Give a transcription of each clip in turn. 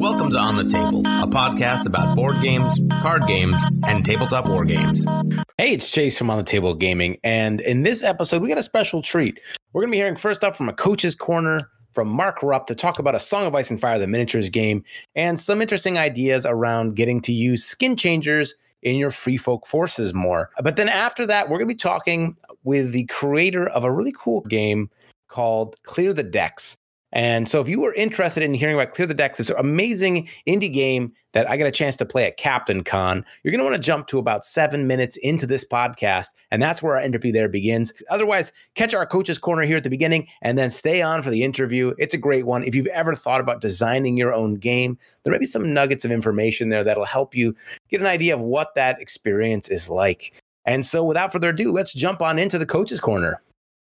Welcome to On the Table, a podcast about board games, card games, and tabletop war games. Hey, it's Chase from On the Table Gaming, and in this episode, we got a special treat. We're going to be hearing first up from a coach's corner from Mark Rupp to talk about a Song of Ice and Fire, the miniatures game, and some interesting ideas around getting to use skin changers in your free folk forces more. But then after that, we're going to be talking with the creator of a really cool game called Clear the Decks. And so, if you were interested in hearing about Clear the Decks, this amazing indie game that I got a chance to play at Captain Con, you're going to want to jump to about seven minutes into this podcast. And that's where our interview there begins. Otherwise, catch our coach's corner here at the beginning and then stay on for the interview. It's a great one. If you've ever thought about designing your own game, there may be some nuggets of information there that'll help you get an idea of what that experience is like. And so, without further ado, let's jump on into the coach's corner.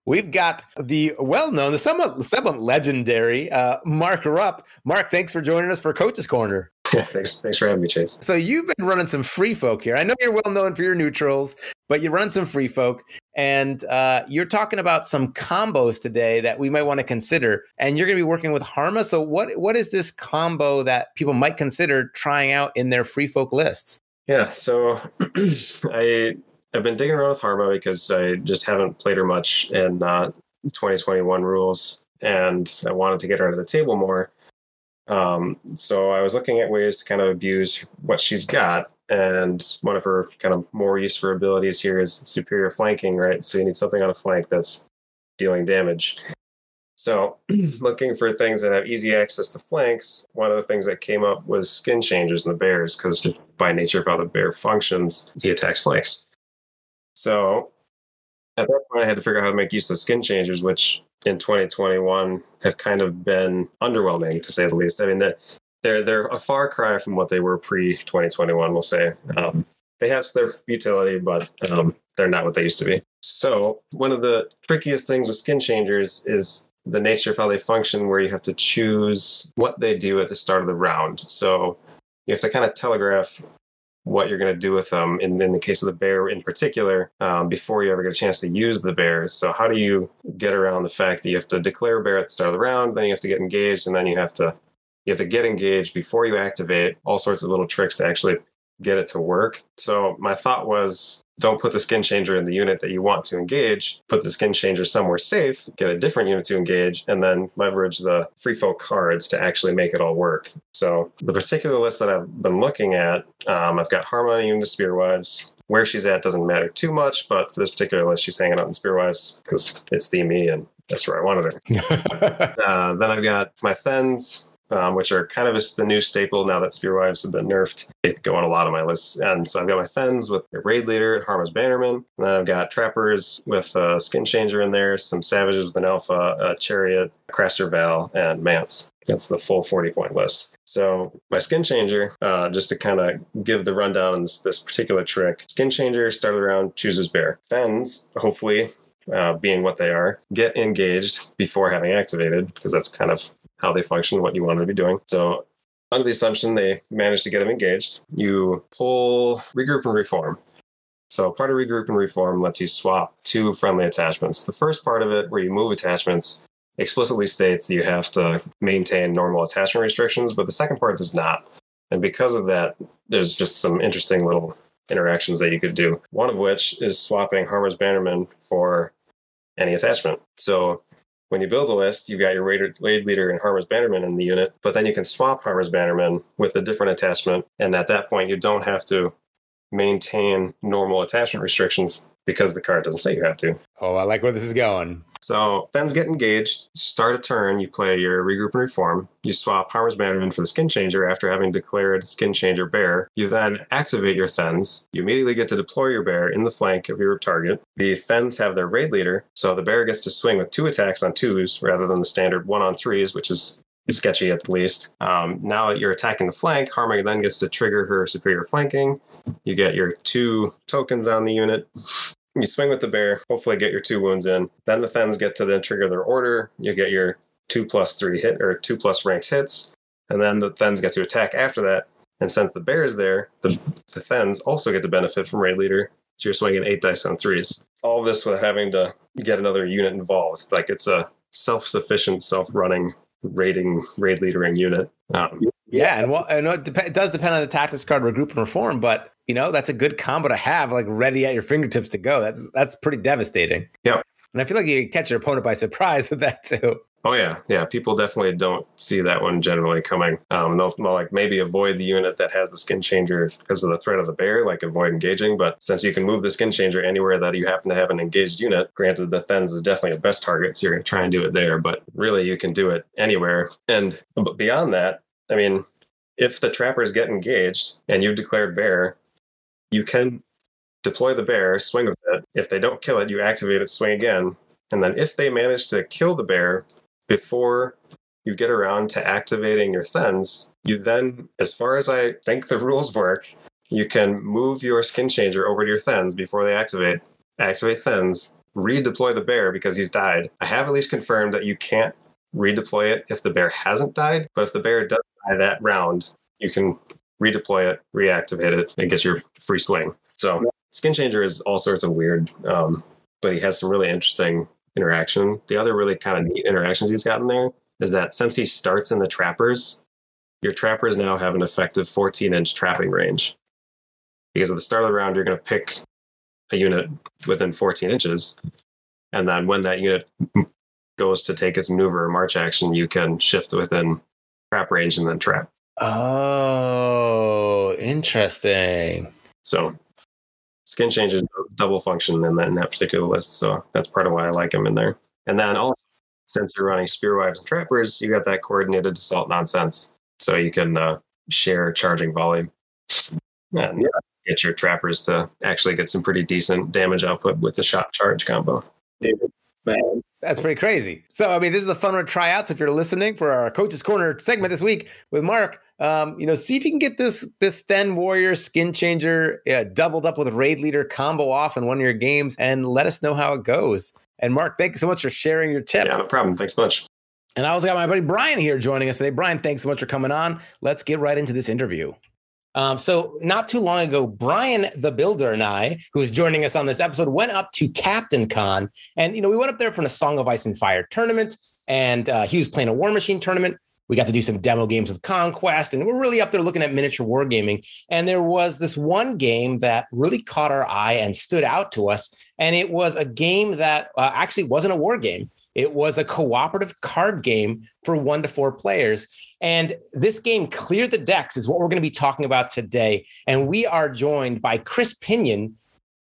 We've got the well-known, the somewhat, somewhat legendary uh, Mark Rupp. Mark, thanks for joining us for Coach's Corner. Yeah, thanks, thanks for having me, Chase. So you've been running some free folk here. I know you're well known for your neutrals, but you run some free folk, and uh, you're talking about some combos today that we might want to consider. And you're going to be working with Harma. So what what is this combo that people might consider trying out in their free folk lists? Yeah, so I I've been digging around with Harma because I just haven't played her much in uh, 2021 rules, and I wanted to get her to the table more. Um, so I was looking at ways to kind of abuse what she's got, and one of her kind of more useful abilities here is superior flanking, right? So you need something on a flank that's dealing damage. So, looking for things that have easy access to flanks, one of the things that came up was skin changes in the bears, because just by nature of how the bear functions, he attacks flanks. So at that point, I had to figure out how to make use of skin changers, which in 2021 have kind of been underwhelming to say the least. I mean, they're they're, they're a far cry from what they were pre 2021. We'll say um, they have their utility, but um, they're not what they used to be. So one of the trickiest things with skin changers is the nature of how they function, where you have to choose what they do at the start of the round. So you have to kind of telegraph what you're going to do with them in, in the case of the bear in particular um, before you ever get a chance to use the bear. So how do you get around the fact that you have to declare a bear at the start of the round then you have to get engaged and then you have to you have to get engaged before you activate all sorts of little tricks to actually get it to work? So my thought was don't put the skin changer in the unit that you want to engage. Put the skin changer somewhere safe, get a different unit to engage, and then leverage the free folk cards to actually make it all work. So the particular list that I've been looking at, um, I've got Harmony and the Spearwives. Where she's at doesn't matter too much, but for this particular list, she's hanging out in Spearwives because it's themey and that's where I wanted her. uh, then I've got my Thenns, um, which are kind of the new staple now that Spearwives have been nerfed. They go on a lot of my lists. And so I've got my Thenns with a Raid Leader, Harma's Bannerman. And then I've got Trappers with a Skin Changer in there, some Savages with an Alpha, a Chariot, Craster Val, and Mance. That's the full 40 point list. So my skin changer, uh, just to kind of give the rundown on this, this, particular trick, skin changer started around chooses bear. Thenns, hopefully, uh, being what they are, get engaged before having activated because that's kind of how they function, what you want to be doing. So under the assumption they manage to get them engaged, you pull regroup and reform. So part of regroup and reform lets you swap two friendly attachments. The first part of it, where you move attachments, explicitly states that you have to maintain normal attachment restrictions, but the second part does not. And because of that, there's just some interesting little interactions that you could do. One of which is swapping Harma's Bannerman for any attachment. So when you build a list, you've got your raid, leader and Harma's Bannerman in the unit, but then you can swap Harma's Bannerman with a different attachment. And at that point, you don't have to maintain normal attachment restrictions because the card doesn't say you have to. Oh, I like where this is going. So Thenns get engaged. Start a turn. You play your regroup and reform. You swap Harma's Bannerman for the Skin Changer after having declared Skin Changer Bear. You then activate your Thenns. You immediately get to deploy your Bear in the flank of your target. The Thenns have their Raid Leader, so the Bear gets to swing with two attacks on twos rather than the standard one on threes, which is sketchy at the least. Um, now that you're attacking the flank, Harma then gets to trigger her superior flanking. You get your two tokens on the unit. You swing with the bear, hopefully get your two wounds in. Then the Thenns get to then trigger their order. You get your two plus three hit or two plus ranked hits. And then the Thenns get to attack after that. And since the bear is there, the, the Thenns also get to benefit from Raid Leader. So you're swinging eight dice on threes. All this without having to get another unit involved. Like it's a self sufficient, self running raiding, raid leadering unit. Um, Yeah, and well, and it, dep- it does depend on the tactics card regroup and reform, but you know that's a good combo to have, like ready at your fingertips to go. That's that's pretty devastating. Yeah, and I feel like you catch your opponent by surprise with that too. Oh yeah, yeah. People definitely don't see that one generally coming. Um, they'll, they'll like maybe avoid the unit that has the skin changer because of the threat of the bear, like avoid engaging. But since you can move the skin changer anywhere that you happen to have an engaged unit, granted the Thenns is definitely a best target, so you're gonna try and do it there. But really, you can do it anywhere. And but beyond that, I mean, if the trappers get engaged and you've declared bear, you can deploy the bear, swing with it. If they don't kill it, you activate it, swing again. And then if they manage to kill the bear, before you get around to activating your Thenns, you then, as far as I think the rules work, you can move your skin changer over to your Thenns before they activate, activate Thenns, redeploy the bear because he's died. I have at least confirmed that you can't redeploy it if the bear hasn't died, but if the bear does die that round, you can redeploy it, reactivate it, and get your free swing. So skin changer is all sorts of weird, um, but he has some really interesting interaction. The other really kind of neat interactions he's gotten there is that since he starts in the trappers, your trappers now have an effective 14 inch trapping range. Because at the start of the round, you're going to pick a unit within 14 inches. And then when that unit goes to take its maneuver or march action, you can shift within trap range and then trap. Oh, interesting. So skin changes double function in that, in that particular list. So that's part of why I like him in there. And then also, since you're running Spearwives and Trappers, you got that coordinated assault nonsense. So you can uh, share charging volume and yeah. get your Trappers to actually get some pretty decent damage output with the shot charge combo. That's pretty crazy. So, I mean, this is a fun one to try out. So, if you're listening for our Coach's Corner segment this week with Mark, um, you know, see if you can get this this Thenn Warrior skin changer yeah, doubled up with Raid Leader combo off in one of your games, and let us know how it goes. And Mark, thank you so much for sharing your tip. Yeah, no problem. Thanks much. And I also got my buddy Brian here joining us today. Brian, thanks so much for coming on. Let's get right into this interview. Um, so not too long ago, Brian the Builder and I, who is joining us on this episode, went up to Captain Con, and you know we went up there for a Song of Ice and Fire tournament, and uh, he was playing a War Machine tournament. We got to do some demo games of Conquest, and we're really up there looking at miniature wargaming. And there was this one game that really caught our eye and stood out to us, and it was a game that uh, actually wasn't a war game. It was a cooperative card game for one to four players. And this game, Clear the Decks, is what we're going to be talking about today. And we are joined by Chris Pinion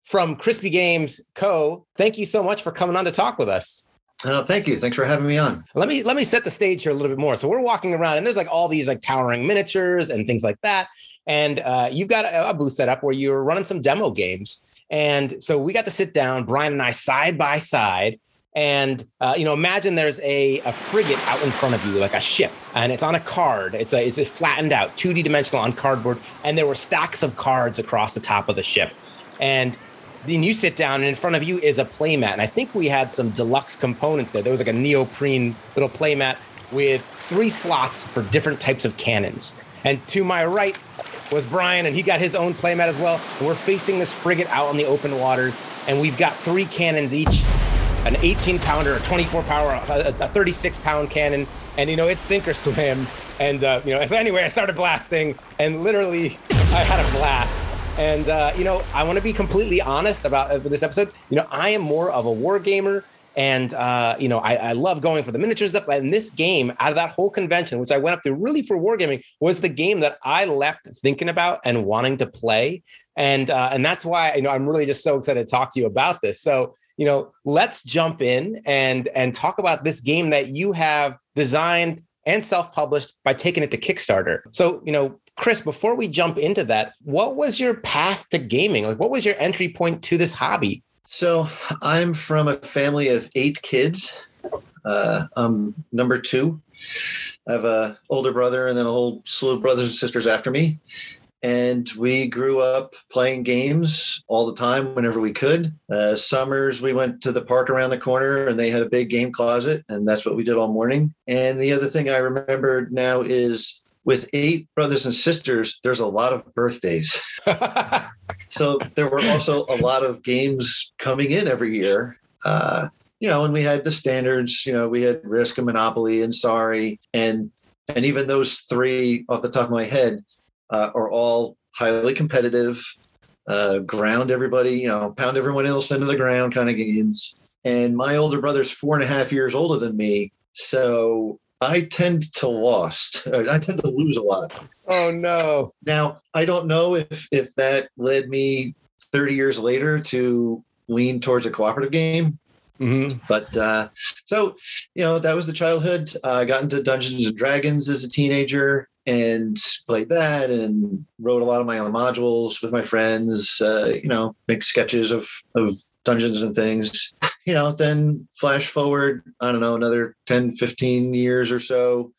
from Crispy Games Co. Thank you so much for coming on to talk with us. Oh, thank you. Thanks for having me on. Let me let me set the stage here a little bit more. So we're walking around, and there's like all these like towering miniatures and things like that. And uh, you've got a, a booth set up where you're running some demo games. And so we got to sit down, Brian and I, side by side, and uh, you know imagine there's a, a frigate out in front of you like a ship and it's on a card. It's a it's a flattened out 2d dimensional on cardboard and there were stacks of cards across the top of the ship. And then you sit down and in front of you is a playmat and i think we had some deluxe components there. There was like a neoprene little playmat with three slots for different types of cannons. And to my right was brian and he got his own playmat as well. And we're facing this frigate out on the open waters and we've got three cannons each an 18 pounder, a 24 power, a, a 36 pound cannon, and you know it's sink or swim. And uh, you know, so anyway, I started blasting, and literally, I had a blast. And uh, you know, I want to be completely honest about uh, this episode. You know, I am more of a war gamer, and uh, you know, I, I, love going for the miniatures stuff. And this game, out of that whole convention, which I went up to really for wargaming, was the game that I left thinking about and wanting to play. And uh, and that's why you know I'm really just so excited to talk to you about this. So you know, let's jump in and and talk about this game that you have designed and self-published by taking it to Kickstarter. So, you know, Chris, before we jump into that, what was your path to gaming? Like what was your entry point to this hobby? So, I'm from a family of 8 kids. Uh, I'm number 2. I have a older brother and then a whole slew of brothers and sisters after me and we grew up playing games all the time whenever we could. Uh, summers, we went to the park around the corner and they had a big game closet, and that's what we did all morning. And the other thing I remember now is with eight brothers and sisters, there's a lot of birthdays. so there were also a lot of games coming in every year. Uh, you know, and we had the standards, you know, we had Risk and Monopoly and Sorry. And and even those three off the top of my head uh, are all highly competitive, uh, ground everybody, you know, pound everyone else into the ground kind of games. And my older brother's four and a half years older than me, so I tend to lost. I tend to lose a lot. Oh no! Now I don't know if if that led me 30 years later to lean towards a cooperative game. Mm-hmm. But uh, so, you know, that was the childhood. Uh, I got into Dungeons and Dragons as a teenager and played that and wrote a lot of my own modules with my friends, uh, you know, make sketches of, of dungeons and things. You know, then flash forward, I don't know, another 10, 15 years or so.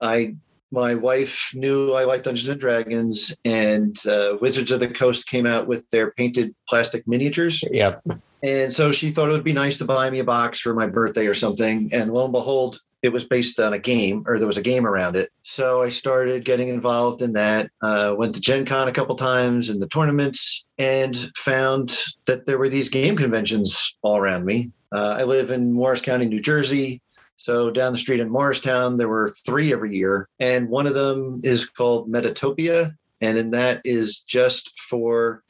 I my wife knew I liked Dungeons and Dragons, and uh, Wizards of the Coast came out with their painted plastic miniatures. Yep. And so she thought it would be nice to buy me a box for my birthday or something. And lo and behold, it was based on a game, or there was a game around it. So I started getting involved in that. Uh, went to Gen Con a couple times in the tournaments, and found that there were these game conventions all around me. Uh, I live in Morris County, New Jersey. So down the street in Morristown, there were three every year, and one of them is called Metatopia, and in that is just for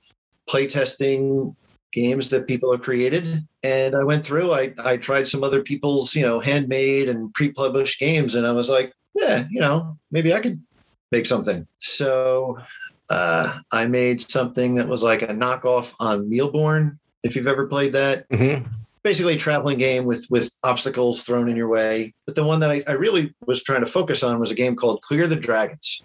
playtesting games that people have created. And I went through, I, I tried some other people's, you know, handmade and pre-published games, and I was like, yeah, you know, maybe I could make something. So uh, I made something that was like a knockoff on Mille Bornes. If you've ever played that, Mm-hmm. basically a traveling game with with obstacles thrown in your way. But the one that I, I really was trying to focus on was a game called Clear the Dragons,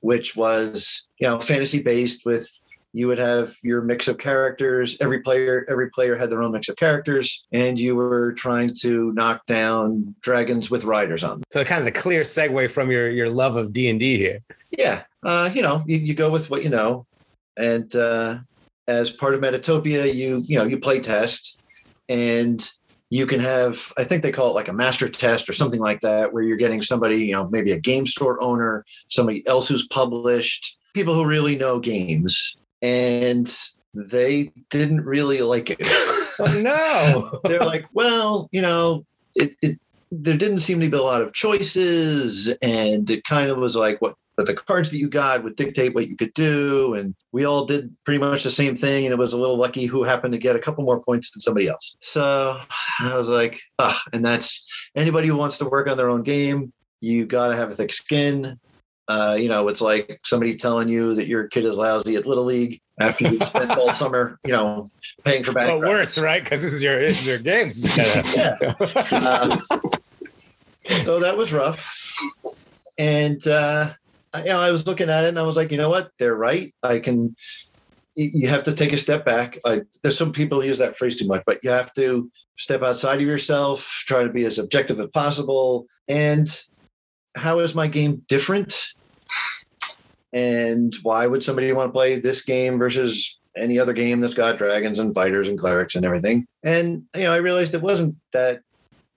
which was you know fantasy based with you would have your mix of characters. Every player every player had their own mix of characters and you were trying to knock down dragons with riders on them. So kind of the clear segue from your your love of D and D here. yeah uh, you know you, you go with what you know and uh, as part of metatopia you you know you play test and you can have i think they call it like a master test or something like that where you're getting somebody you know maybe a game store owner somebody else who's published people who really know games and they didn't really like it. Oh no! they're like well you know it, it there didn't seem to be a lot of choices and it kind of was like what but the cards that you got would dictate what you could do and we all did pretty much the same thing and it was a little lucky who happened to get a couple more points than somebody else. So i was like ah and that's anybody who wants to work on their own game you got to have a thick skin uh, you know, it's like somebody telling you that your kid is lousy at Little League after you spent all summer, you know, paying for batting Well, worse, right? Because this is your this is your games. You gotta- uh, so that was rough. And uh, I- you know, I was looking at it and I was like, you know what? They're right. I can. You have to take a step back. I, there's some people use that phrase too much, but you have to step outside of yourself, try to be as objective as possible. And how is my game different? And why would somebody want to play this game versus any other game that's got dragons and fighters and clerics and everything? And you know, I realized it wasn't that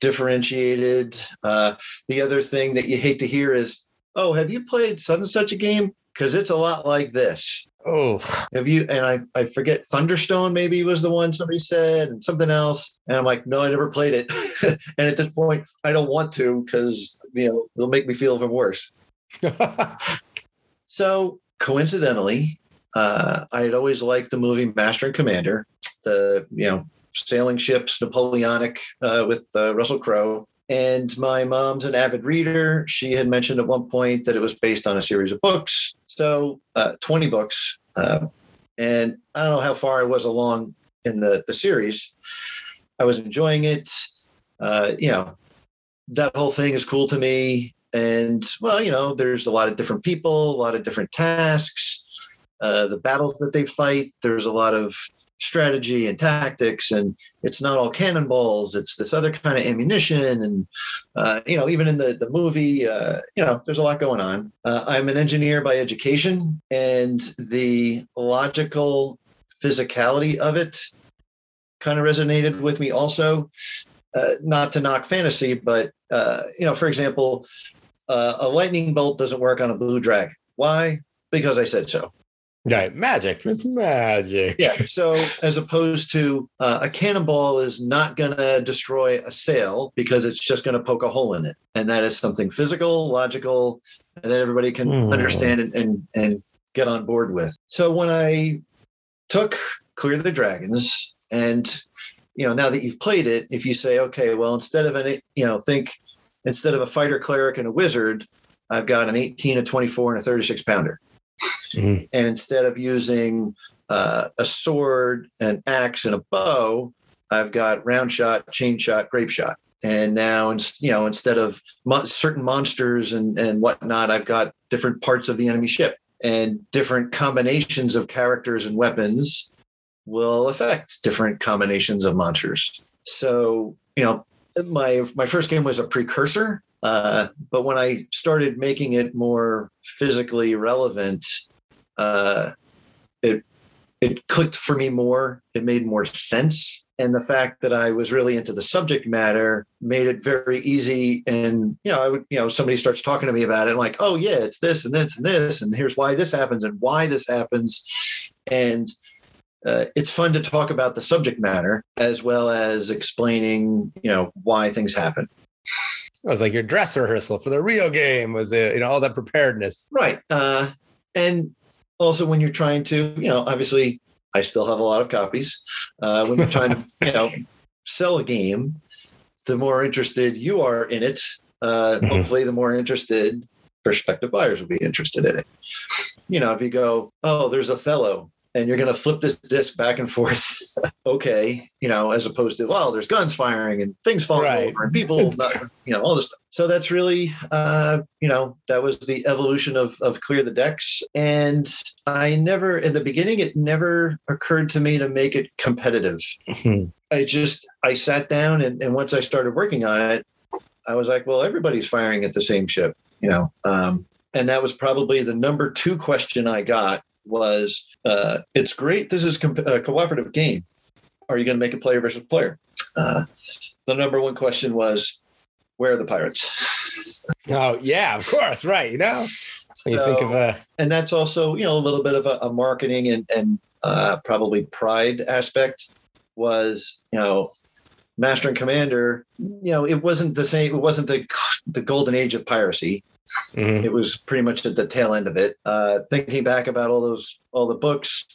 differentiated. Uh, the other thing that you hate to hear is, "Oh, have you played such and such a game?" Because it's a lot like this. Oh, Have you? And I, I forget Thunderstone maybe was the one somebody said, and something else. And I'm like, no, I never played it. and at this point, I don't want to because you know it'll make me feel even worse. So coincidentally, uh, I had always liked the movie Master and Commander, the you know sailing ships, Napoleonic uh, with uh, Russell Crowe. And my mom's an avid reader. She had mentioned at one point that it was based on a series of books, so uh, 20 books. Uh, and I don't know how far I was along in the the series. I was enjoying it. Uh, you know, that whole thing is cool to me and well you know there's a lot of different people a lot of different tasks uh, the battles that they fight there's a lot of strategy and tactics and it's not all cannonballs it's this other kind of ammunition and uh, you know even in the, the movie uh, you know there's a lot going on uh, i'm an engineer by education and the logical physicality of it kind of resonated with me also uh, not to knock fantasy but uh, you know for example uh, a lightning bolt doesn't work on a blue dragon. Why? Because I said so. Right, magic. It's magic. Yeah. So as opposed to uh, a cannonball is not going to destroy a sail because it's just going to poke a hole in it, and that is something physical, logical, and that everybody can Hmm. understand and, and and get on board with. So when I took Clear the Dragons, and you know now that you've played it, if you say, okay, well instead of an you know think instead of a fighter, cleric, and a wizard, I've got an 18, a 24, and a 36 pounder Mhm. and instead of using uh, a sword, an axe, and a bow, I've got round shot, chain shot, grape shot. And now, you know, instead of mo- certain monsters and and whatnot, I've got different parts of the enemy ship and different combinations of characters and weapons will affect different combinations of monsters. So, you know, my my first game was a precursor, uh, but when I started making it more physically relevant, uh, it it clicked for me more. It made more sense, and the fact that I was really into the subject matter made it very easy. And you know, I would you know somebody starts talking to me about it, and like, oh yeah, it's this and this and this, and here's why this happens and why this happens, and uh, it's fun to talk about the subject matter as well as explaining you know why things happen. It was like your dress rehearsal for the real game. Was it? You know, all that preparedness. Right. Uh, and also when you're trying to, you know, obviously I still have a lot of copies. Uh, when you're trying to, you know, sell a game, the more interested you are in it, uh, Mhm. hopefully the more interested prospective buyers will be interested in it. You know, if you go, oh, there's Othello, and you're going to flip this disc back and forth, okay, you know, as opposed to, well, there's guns firing and things falling Right. over and people, not, you know, all this stuff. So that's really, uh, you know, that was the evolution of, of Clear the Decks. And I never, in the beginning, it never occurred to me to make it competitive. Mhm. I just, I sat down and, and once I started working on it, I was like, well, everybody's firing at the same ship, you know. Um, and that was probably the number two question I got was, uh, it's great. This is comp- a cooperative game. Are you going to make a player versus player? Uh, the number one question was, where are the pirates? Oh yeah, of course. Right. You know, when you think of a and that's also, you know, a little bit of a, a marketing and, and uh, probably pride aspect was, you know, Master and Commander, you know, it wasn't the same. It wasn't the the golden age of piracy. Mhm. It was pretty much at the tail end of it. Uh, thinking back about all those all the books,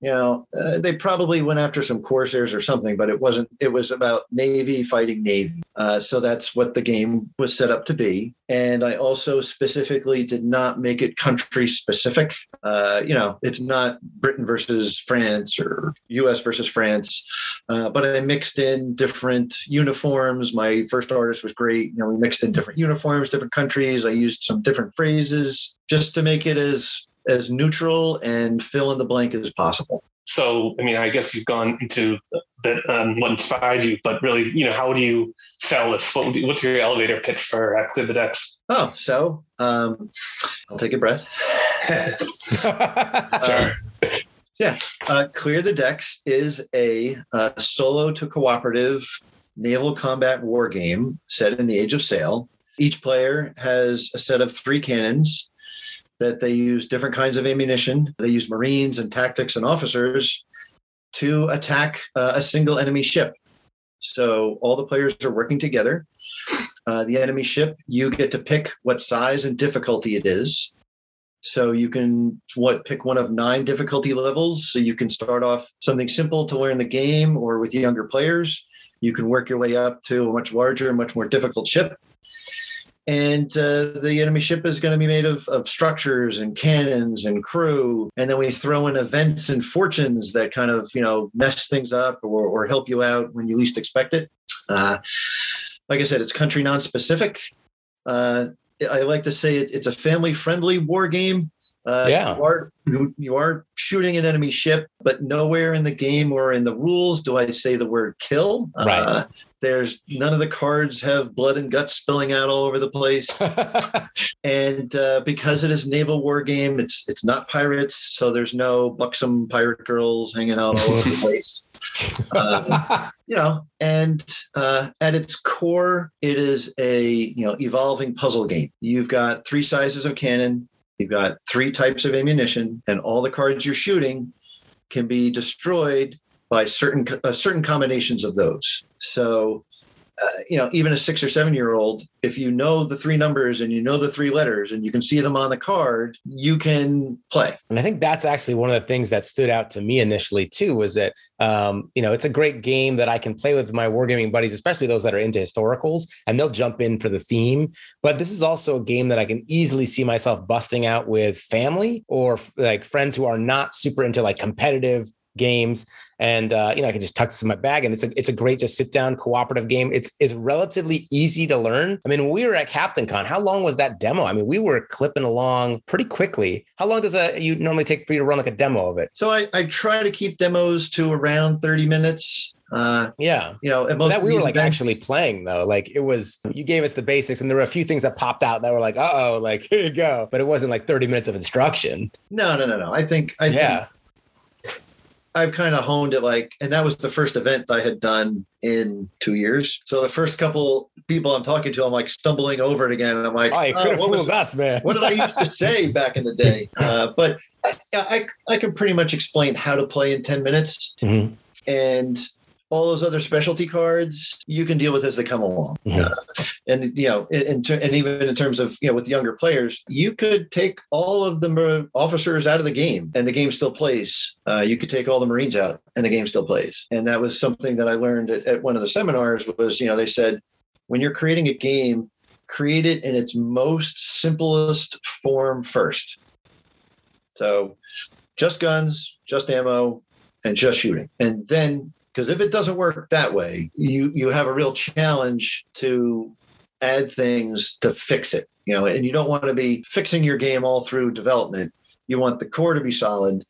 you know, uh, they probably went after some corsairs or something, but it wasn't. It was about navy fighting navy. Uh, so that's what the game was set up to be. And I also specifically did not make it country specific. Uh, you know, it's not Britain versus France or U.S. versus France, uh, but I mixed in different uniforms. My first artist was great. You know, we mixed in different uniforms, different countries. I used some different phrases just to make it as as neutral and fill in the blank as possible. So, I mean, I guess you've gone into that um, what inspired you, but really, you know, how do you sell this? What, would you- what's your elevator pitch for uh, Clear the Decks? Oh, so um, I'll take a breath. Uh, yeah, uh, Clear the Decks is a uh, solo to cooperative naval combat war game set in the Age of Sail. Each player has a set of three cannons that they use different kinds of ammunition. They use Marines and tactics and officers to attack uh, a single enemy ship. So all the players are working together. Uh, the enemy ship, you get to pick what size and difficulty it is. So you can what pick one of nine difficulty levels. So you can start off something simple to learn the game, or with younger players, you can work your way up to a much larger, much more difficult ship. And uh, the enemy ship is going to be made of, of structures and cannons and crew. And then we throw in events and fortunes that kind of, you know, mess things up or, or help you out when you least expect it. Uh, like I said, it's country non-specific. Uh, I like to say it, it's a family-friendly war game. Uh, Yeah. you are you, you are shooting an enemy ship, but nowhere in the game or in the rules do I say the word kill. Right. Uh, there's none of the cards have blood and guts spilling out all over the place, and uh, because it is a naval war game, it's it's not pirates, so there's no buxom pirate girls hanging out all over the place uh, you know and uh, at its core it is a you know evolving puzzle game you've got three sizes of cannon You've got three types of ammunition, and all the cards you're shooting can be destroyed by certain uh, certain combinations of those. So uh, you know, even a six or seven year old, if you know the three numbers and you know the three letters and you can see them on the card, you can play. And I think that's actually one of the things that stood out to me initially too was that um, you know it's a great game that I can play with my wargaming buddies, especially those that are into historicals, and they'll jump in for the theme. But this is also a game that I can easily see myself busting out with family or like friends who are not super into like competitive games and uh, you know I can just tuck this in my bag and it's a it's a great just sit down cooperative game. It's it's relatively easy to learn. I mean, when we were at Captain Con, how long was that demo? I mean, we were clipping along pretty quickly. How long does a you normally take for you to run like a demo of it? So I, I try to keep demos to around 30 minutes. Uh, yeah, you know, at most that we were like events, actually playing though. Like it was, you gave us the basics, and there were a few things that popped out that were like, uh oh, like here you go. But it wasn't like thirty minutes of instruction. No, no, no, no. I think, I yeah. think I've kind of honed it like, and that was the first event I had done in two years. So the first couple people I'm talking to, I'm like stumbling over it again, and I'm like, could have oh, fooled us, man. what did I used to say back in the day? Uh, but I, I, I, can pretty much explain how to play in ten minutes, mm-hmm. and all those other specialty cards you can deal with as they come along. Mm-hmm. Uh, and you know, in, in, and even in terms of you know with younger players, you could take all of the officers out of the game, and the game still plays. Uh, you could take all the Marines out, and the game still plays. And that was something that I learned at, at one of the seminars. Was you know they said when you're creating a game, create it in its most simplest form first. So, just guns, just ammo, and just shooting, and then because if it doesn't work that way, you you have a real challenge to add things to fix it. You know, and you don't want to be fixing your game all through development. You want the core to be solid,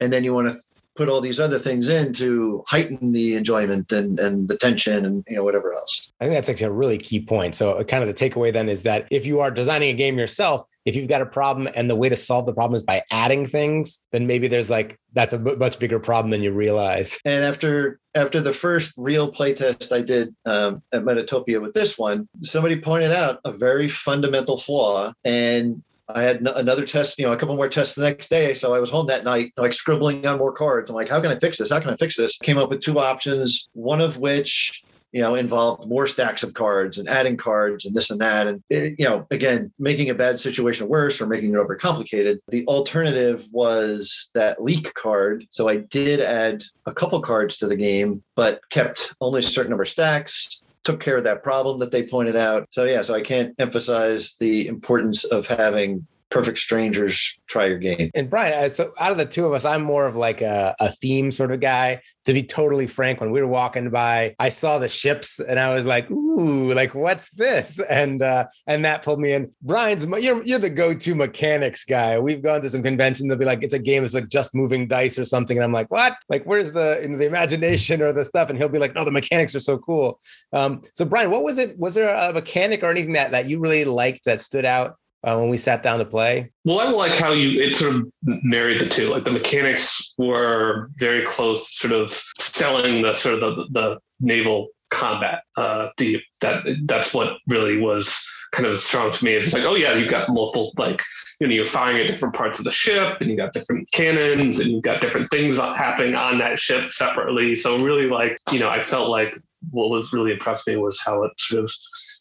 and then you want to put all these other things in to heighten the enjoyment and, and the tension and you know whatever else. I think that's actually a really key point. So uh, kind of the takeaway then is that if you are designing a game yourself, if you've got a problem and the way to solve the problem is by adding things, then maybe there's like that's a much bigger problem than you realize. And after after the first real playtest I did um, at Metatopia with this one, somebody pointed out a very fundamental flaw, and I had another test, you know, a couple more tests the next day. So I was home that night, like scribbling on more cards. I'm like, how can I fix this? How can I fix this? Came up with two options, one of which you know, involved more stacks of cards and adding cards and this and that. And, it, you know, again, making a bad situation worse or making it overcomplicated. The alternative was that leak card. So I did add a couple cards to the game, but kept only a certain number of stacks took care of that problem that they pointed out. So yeah, so I can't emphasize the importance of having perfect strangers try your game. And Brian, so out of the two of us, I'm more of like a, a, theme sort of guy. To be totally frank, when we were walking by, I saw the ships and I was like, "Ooh, like what's this?" And uh, and that pulled me in. Brian's, you're you're the go-to mechanics guy. We've gone to some conventions. They'll be like, "It's a game. It's like just moving dice or something," and I'm like, "What? Like where's the you know, the imagination or the stuff?" And he'll be like, "No, the mechanics are so cool." Um, so Brian, what was it? Was there a mechanic or anything that that you really liked that stood out uh, when we sat down to play? Well, I like how you it sort of married the two. Like the mechanics were very close, sort of selling the sort of the, the naval combat. Uh, the that that's what really was kind of strong to me. It's like, oh yeah, you've got multiple like you know you're firing at different parts of the ship, and you got different cannons, and you've got different things happening on that ship separately. So really, like you know, I felt like what was really impressed me was how it sort of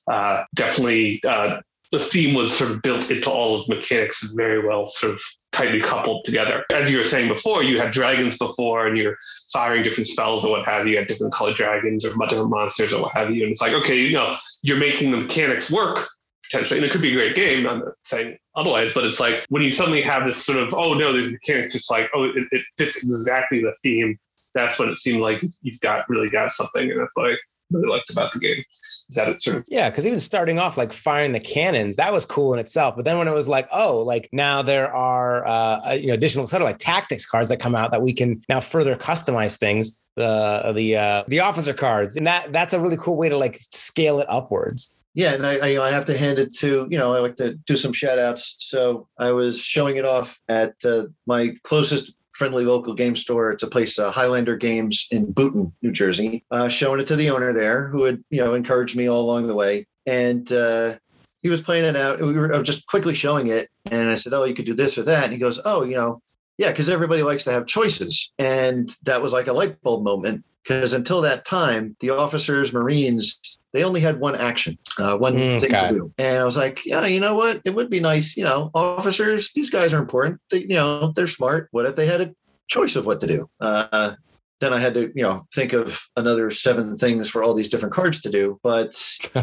uh, definitely uh, the theme was sort of built into all of mechanics and very well sort of tightly coupled together. As you were saying before, you had dragons before and you're firing different spells or what have you, you had different colored dragons or different monsters or what have you. And it's like, okay, you know, you're making the mechanics work potentially. And it could be a great game. I'm not saying otherwise, but it's like when you suddenly have this sort of, oh no, these mechanics just like, oh, it, it fits exactly the theme. That's when it seemed like you've got really got something. And it's like, really liked about the game. Is that it sort of yeah because even starting off like firing the cannons that was cool in itself. But then when it was like oh like now there are uh you know additional sort of like tactics cards that come out that we can now further customize things the the uh the officer cards. And that that's a really cool way to like scale it upwards. Yeah, and I, I, I have to hand it to you know I like to do some shout outs. So I was showing it off at uh, my closest friendly local game store. It's a place, uh, Highlander Games in Boonton, New Jersey. Uh, showing it to the owner there, who had you know encouraged me all along the way. And uh, he was playing it out. We were I was just quickly showing it, and I said, "Oh, you could do this or that." And he goes, "Oh, you know, yeah, because everybody likes to have choices." And that was like a light bulb moment because until that time, the officers, Marines, they only had one action, uh, one Mm, thing okay. to do. And I was like, yeah, you know what? It would be nice, you know, officers, these guys are important. They, you know, they're smart. What if they had a choice of what to do? Uh, then I had to, you know, think of another seven things for all these different cards to do. But you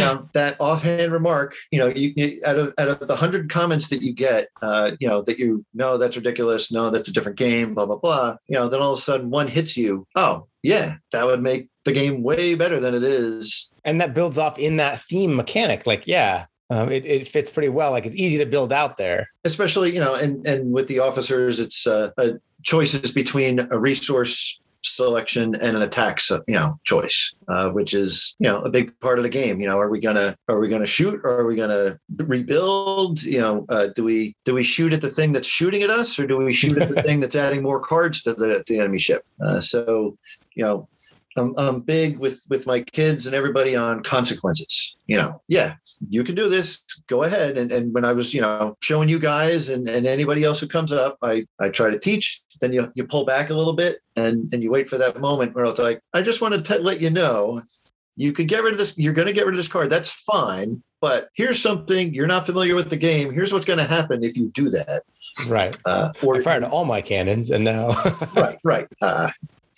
know, that offhand remark, you know, you, you out of out of the hundred comments that you get, uh, you know, that you know that's ridiculous, no, that's a different game, blah blah blah. You know, then all of a sudden one hits you. Oh, yeah, that would make the game way better than it is. and that builds off in that theme mechanic. Like, yeah, um, it, it fits pretty well. Like it's easy to build out there. Especially, you know, and and with the officers, it's uh, uh, choices between a resource selection and an attack you know choice uh, which is you know a big part of the game. You know are we gonna are we gonna shoot? Or are we gonna rebuild? You know uh, do we do we shoot at the thing that's shooting at us? Or do we shoot at the thing that's adding more cards to the, the enemy ship? Uh, so you know I'm, I'm big with with my kids and everybody on consequences you know? Yeah you can do this go ahead. And, and when i was you know showing you guys and, and anybody else who comes up i i try to teach then you you pull back a little bit and and you wait for that moment where it's like i just want to let you know you could get rid of this you're going to get rid of this card that's fine but here's something you're not familiar with the game here's what's going to happen if you do that. Right. uh, or I fired all my cannons, and now right right. Uh,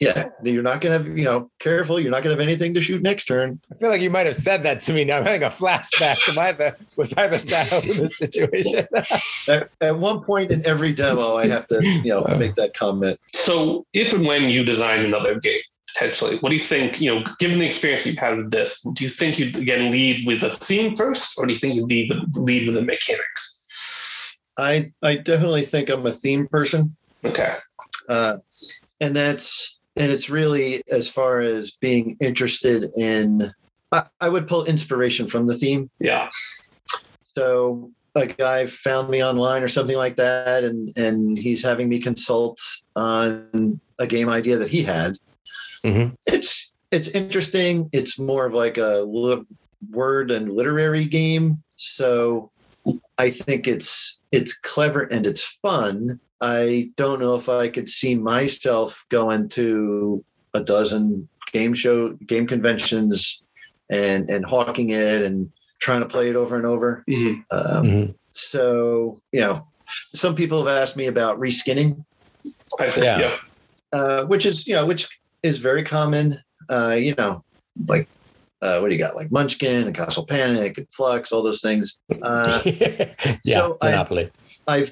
yeah you're not going to have you know careful you're not going to have anything to shoot next turn I feel like you might have said that to me. Now I'm having a flashback. Am I the was I the child in this situation? at, at one point in every demo i have to you know make that comment So, if and when you design another game, potentially, what do you think? You know, given the experience you've had with this, do you think you'd again lead with the theme first, or do you think you'd lead with, lead with the mechanics? i i definitely think i'm a theme person Okay. uh, and that's and it's really as far as being interested in I, I would pull inspiration from the theme Yeah. so a guy found me online or something like that and and he's having me consult on a game idea that he had Mhm. it's it's interesting it's more of like a li- word and literary game so i think it's it's clever and it's fun i don't know if i could see myself going to a dozen game show game conventions and and hawking it and trying to play it over and over Mhm. um, Mhm. so you know some people have asked me about reskinning I see. Yeah. Yeah. uh, which is you know which is very common. Uh, you know, like uh, what do you got? Like Munchkin and Castle Panic and Fluxx, all those things. Uh, yeah, so I've- Monopoly. I've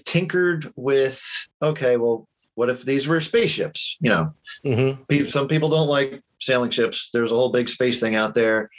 tinkered with. Okay, well, what if these were spaceships? You know, Mhm. pe- some people don't like sailing ships. There's a whole big space thing out there.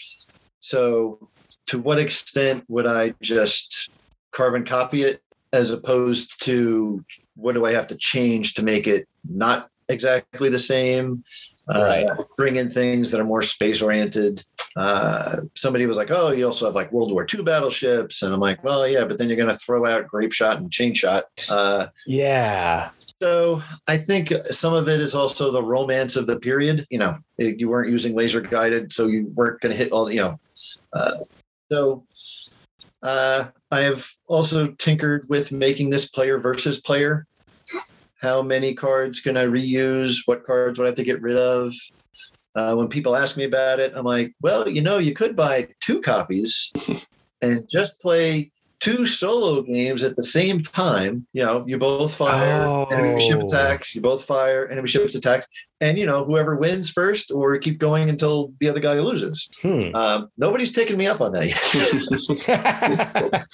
So, to what extent would I just carbon copy it as opposed to what do I have to change to make it not exactly the same? Right. Uh, bring in things that are more space oriented. Uh, somebody was like, "Oh, you also have like World War II battleships," and I'm like, "Well, yeah, but then you're going to throw out grape shot and chain shot." Uh, Yeah. so I think some of it is also the romance of the period. You know, it- you weren't using laser guided, so you weren't going to hit all. You know, uh, so uh, I have also tinkered with making this player versus player. How many cards can I reuse? What cards would I have to get rid of? Uh, when people ask me about it, I'm like, well, you know, you could buy two copies and just play two solo games at the same time. You know, you both fire enemy ship Oh. attacks, you both fire enemy ships attacks, and you know, whoever wins first or keep going until the other guy loses. Hmm. Um, nobody's taken me up on that yet,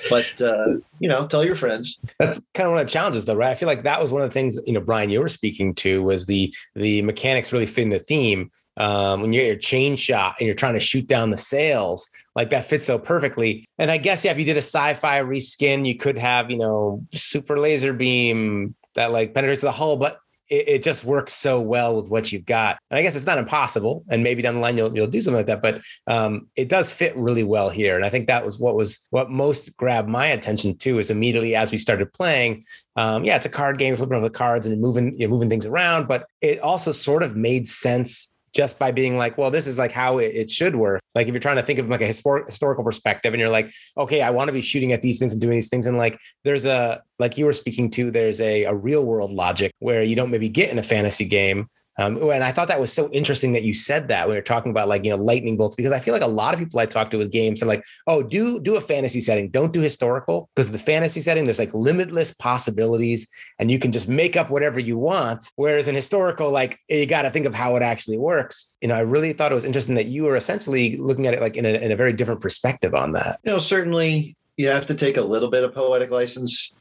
but uh, you know, tell your friends. That's kind of one of the challenges, though, right? I feel like that was one of the things you know, Brian, you were speaking to was the the mechanics really fitting the theme. Um, when you get your chain shot and you're trying to shoot down the sails, like that fits so perfectly. And I guess yeah, if you did a sci-fi reskin, you could have you know super laser beam that like penetrates the hull, but it, it just works so well with what you've got. And I guess it's not impossible, and maybe down the line you'll you'll do something like that. But um, it does fit really well here, and I think that was what was what most grabbed my attention too. Is immediately as we started playing, um, yeah, it's a card game, flipping over the cards and moving you're moving things around, but it also sort of made sense just by being like, well, this is like how it, should work. Like if you're trying to think of like a histor- historical perspective and you're like, okay, I want to be shooting at these things and doing these things. And like there's a like you were speaking to, there's a, a real world logic where you don't maybe get in a fantasy game um, and I thought that was so interesting that you said that when you're talking about like you know lightning bolts because I feel like a lot of people I talk to with games are like, oh, do do a fantasy setting, don't do historical because the fantasy setting there's like limitless possibilities and you can just make up whatever you want. Whereas in historical, like you got to think of how it actually works. You know, I really thought it was interesting that you were essentially looking at it like in a, in a very different perspective on that. You know, certainly you have to take a little bit of poetic license.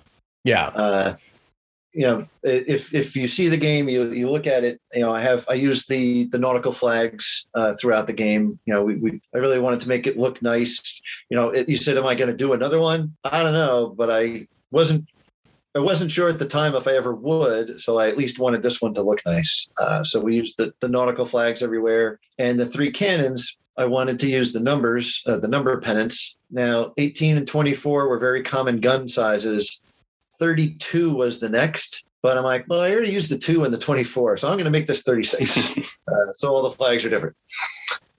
Yeah. Uh, you know, if if you see the game, you you look at it. You know, I have I use the the nautical flags uh, throughout the game. You know, we, we I really wanted to make it look nice. You know, it, you said, "Am I going to do another one?" I don't know, but I wasn't I wasn't sure at the time if I ever would, so I at least wanted this one to look nice. Uh, so we used the, the nautical flags everywhere, and the three cannons. I wanted to use the numbers, uh, the number pennants. Now, 18 and 24 were very common gun sizes. 32 was the next. But I'm like, well, I already used the two and the 24, so I'm going to make this 36. uh, so all the flags are different.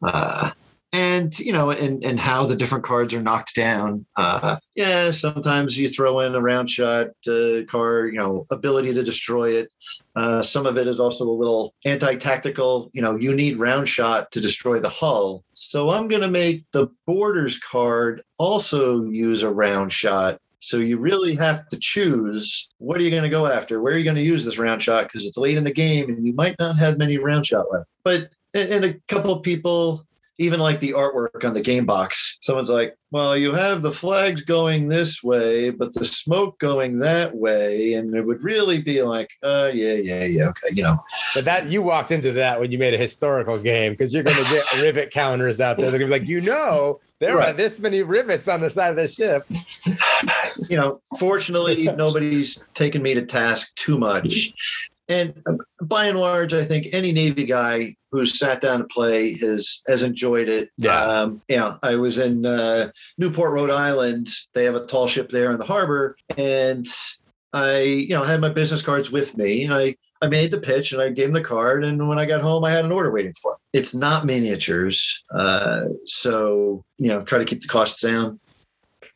Uh, and you know, and and how the different cards are knocked down. Uh, yeah, sometimes you throw in a round shot uh, card, you know, ability to destroy it. Uh, some of it is also a little anti-tactical. You know, you need round shot to destroy the hull. So I'm going to make the boarders card also use a round shot so you really have to choose what are you going to go after? Where are you going to use this round shot? Because it's late in the game and you might not have many round shot left. But and a couple people even like the artwork on the game box. Someone's like, well, you have the flags going this way, but the smoke going that way. And it would really be like, uh, yeah, yeah, yeah, okay, you know. But that you walked into that when you made a historical game because you're going to get rivet counters out there. They're going to be like, you know, there right. are this many rivets on the side of the ship. You know, fortunately, nobody's taken me to task too much. And uh, by and large, I think any Navy guy who's sat down to play has has enjoyed it. Yeah. Um, yeah. I was in uh, Newport, Rhode Island. They have a tall ship there in the harbor, and I, you know, had my business cards with me, and I I made the pitch and I gave him the card. And when I got home, I had an order waiting for him. It's not miniatures, uh, so you know, try to keep the costs down.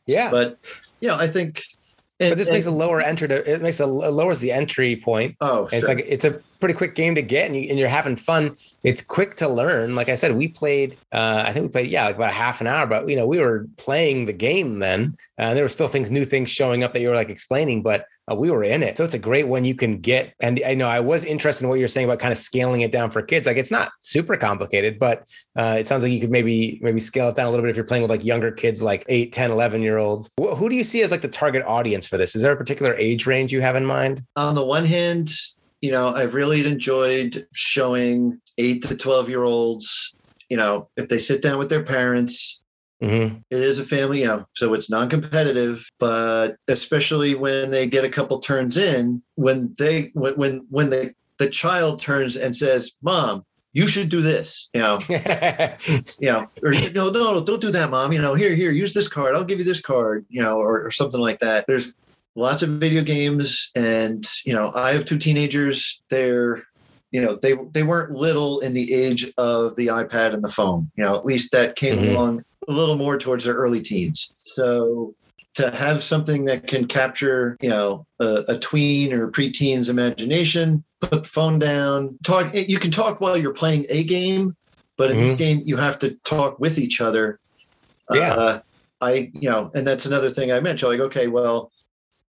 Yeah. But you know, I think and, but this and, makes a lower entry to it makes a it lowers the entry point. Oh, sure. it's like it's a pretty quick game to get, and, you, and you're having fun. It's quick to learn. Like I said, we played. Uh, I think we played yeah, like about a half an hour. But you know, we were playing the game then. and there were still things, new things showing up that you were like explaining. But uh, we were in it. So it's a great one you can get. And I know I was interested in what you're saying about kind of scaling it down for kids. Like it's not super complicated, but uh, it sounds like you could maybe maybe scale it down a little bit if you're playing with like younger kids, like 8, 10, 11 year olds. Who do you see as like the target audience for this? Is there a particular age range you have in mind? On the one hand, you know, I've really enjoyed showing 8 to 12 year olds, you know, if they sit down with their parents Mm-hmm. It is a family, you know, so it's non-competitive. But especially when they get a couple turns in, when they when when when the the child turns and says, "Mom, you should do this," you know, you know, or no, no, don't do that, mom. You know, here, here, use this card. I'll give you this card, you know, or, or something like that. There's lots of video games, and you know, I have two teenagers. They're you know they they weren't little in the age of the ipad and the phone you know at least that came mm-hmm. along a little more towards their early teens. So to have something that can capture, you know, a, a tween or preteen's imagination, put the phone down, talk. You can talk while you're playing a game, but in mm-hmm. this game, you have to talk with each other. Yeah. Uh, I, you know, and that's another thing I mentioned. Like, okay, well,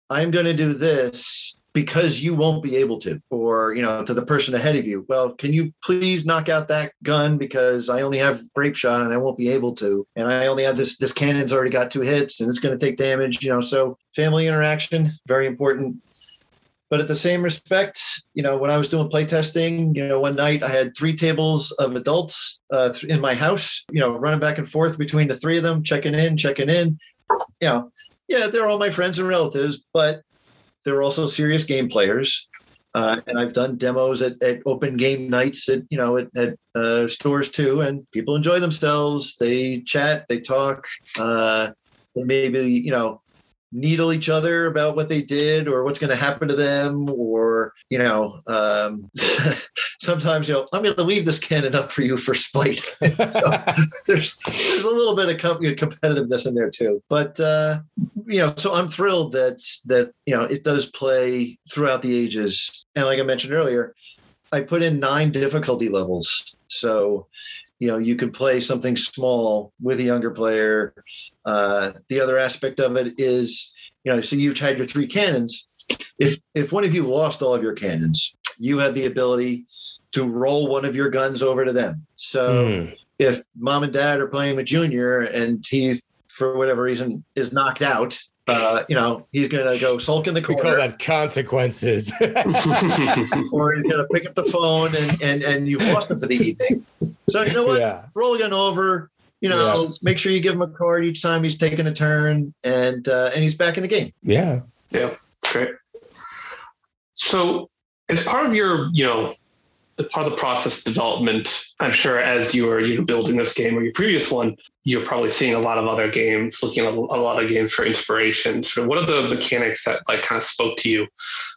I'm going to do this because you won't be able to or you know to the person ahead of you. Well can you please knock out that gun? Because i only have grape shot and i won't be able to. And i only have this this cannon's already got two hits and it's going to take damage you know. So family interaction very important. But at the same respect you know when i was doing playtesting you know one night i had three tables of adults uh, in my house you know running back and forth between the three of them checking in checking in. You know yeah they're all my friends and relatives but they're also serious game players. Uh, and I've done demos at, at open game nights at you know at, at uh, stores too, and people enjoy themselves. They chat, they talk. Uh, they maybe you know needle each other about what they did or what's going to happen to them or you know um, sometimes you know i'm going to leave this cannon up for you for spite. So there's there's a little bit of com- competitiveness in there too. But uh, you know so i'm thrilled that that you know it does play throughout the ages. And like i mentioned earlier i put in nine difficulty levels. So you know you can play something small with a younger player. Uh, the other aspect of it is you know so you've had your three cannons. If if one of you lost all of your cannons you had the ability to roll one of your guns over to them. So Mm. if mom and dad are playing with junior and he for whatever reason is knocked out uh, you know he's gonna go sulk in the corner. We call corner that consequences. or he's gonna pick up the phone and and and you've lost him for the evening so you know what yeah. roll a gun over. You know, Yeah. make sure you give him a card each time he's taking a turn, and uh, and he's back in the game. Yeah. Yeah. Great. So, as part of your, you know, as part of the process development, I'm sure as you were you know building this game or your previous one, you're probably seeing a lot of other games, looking at a a lot of games for inspiration. So, what are the mechanics that like kind of spoke to you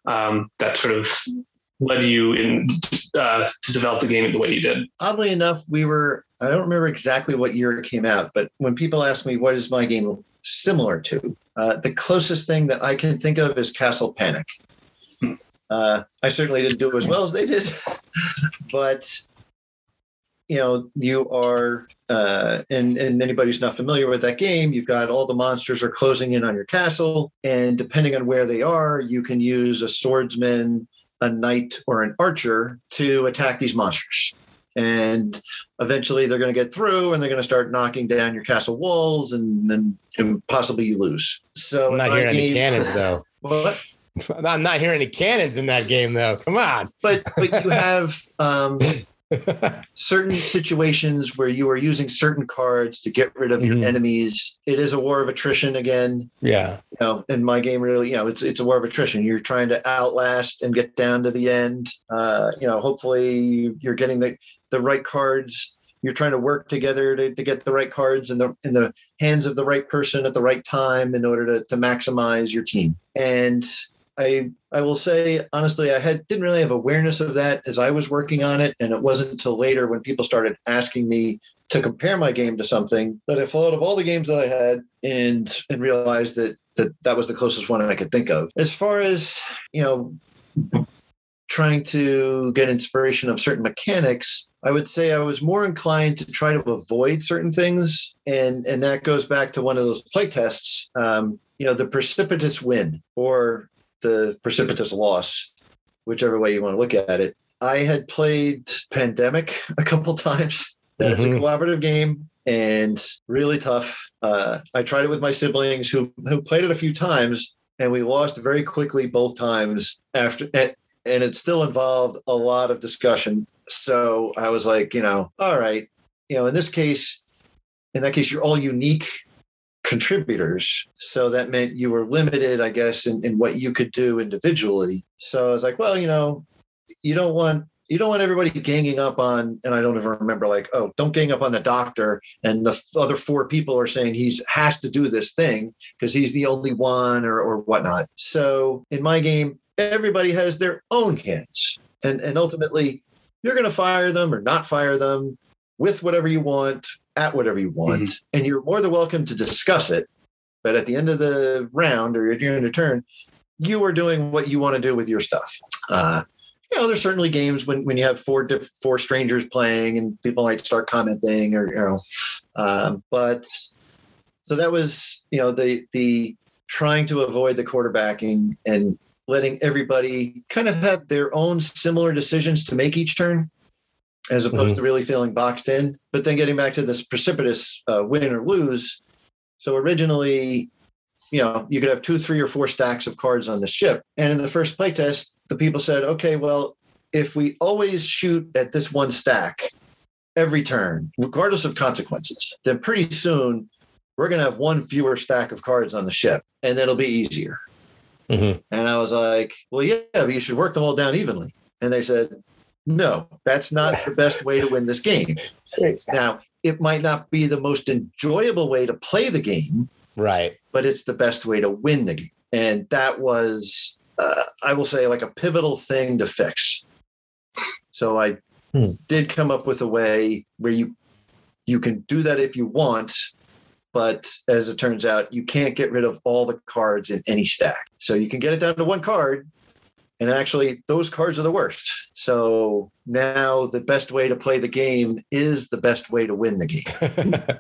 um, that sort of led you in uh, to develop the game the way you did? Oddly enough, we were I don't remember exactly what year it came out, but when people ask me what is my game similar to, uh, the closest thing that I can think of is Castle Panic. Uh, I certainly didn't do as well as they did, but you know, you are, uh, and and anybody who's not familiar with that game, you've got all the monsters are closing in on your castle, and depending on where they are, you can use a swordsman, a knight, or an archer to attack these monsters. And eventually, they're going to get through, and they're going to start knocking down your castle walls, and then and possibly you lose. So I'm not hearing any cannons though. What? I'm not hearing any cannons in that game though. Come on. But but you have um, certain situations where you are using certain cards to get rid of Mhm. your enemies. It is a war of attrition again. yeah. You know, in my game, really, you know, it's it's a war of attrition. You're trying to outlast and get down to the end. Uh, you know, hopefully you're getting the the right cards. You're trying to work together to, to get the right cards in the in the hands of the right person at the right time in order to, to maximize your team. And I I will say honestly, I had didn't really have awareness of that as I was working on it, and it wasn't until later when people started asking me to compare my game to something that I thought of all the games that I had and and realized that that that was the closest one I could think of. As far as you know, trying to get inspiration of certain mechanics, I would say I was more inclined to try to avoid certain things, and and that goes back to one of those play tests. Um, you know, the precipitous win or the precipitous loss, whichever way you want to look at it. I had played Pandemic a couple times. That is Mhm. a collaborative game and really tough. Uh, I tried it with my siblings who who played it a few times, and we lost very quickly both times. After and, and it still involved a lot of discussion. So I was like, you know, all right, you know, in this case, in that case, you're all unique contributors. So that meant you were limited, I guess, in, in what you could do individually. So I was like, well, you know, you don't want you don't want everybody ganging up on, and I don't even remember like, oh, don't gang up on the doctor, and the other four people are saying he's has to do this thing because he's the only one or or whatnot. So in my game, everybody has their own hands, and and ultimately, you're going to fire them or not fire them with whatever you want at whatever you want, and you're more than welcome to discuss it. But at the end of the round or during the turn, you are doing what you want to do with your stuff. Uh, you know, there's certainly games when, when you have four diff- four strangers playing and people might start commenting or you know, um, but so that was you know the the trying to avoid the quarterbacking and letting everybody kind of have their own similar decisions to make each turn as opposed to really feeling boxed in. But then getting back to this precipitous uh, win or lose. So originally, you know, you could have two, three, or four stacks of cards on the ship. And in the first playtest, the people said, okay, well, if we always shoot at this one stack every turn, regardless of consequences, then pretty soon we're going to have one fewer stack of cards on the ship and it'll be easier. Mhm. And I was like, well, yeah, but you should work them all down evenly. And they said, no, that's not the best way to win this game. Now, it might not be the most enjoyable way to play the game, Right. but it's the best way to win the game. And that was, uh, I will say, like a pivotal thing to fix. So I Hmm. did come up with a way where you you can do that if you want, but as it turns out, you can't get rid of all the cards in any stack. So you can get it down to one card, and actually, those cards are the worst. So now the best way to play the game is the best way to win the game.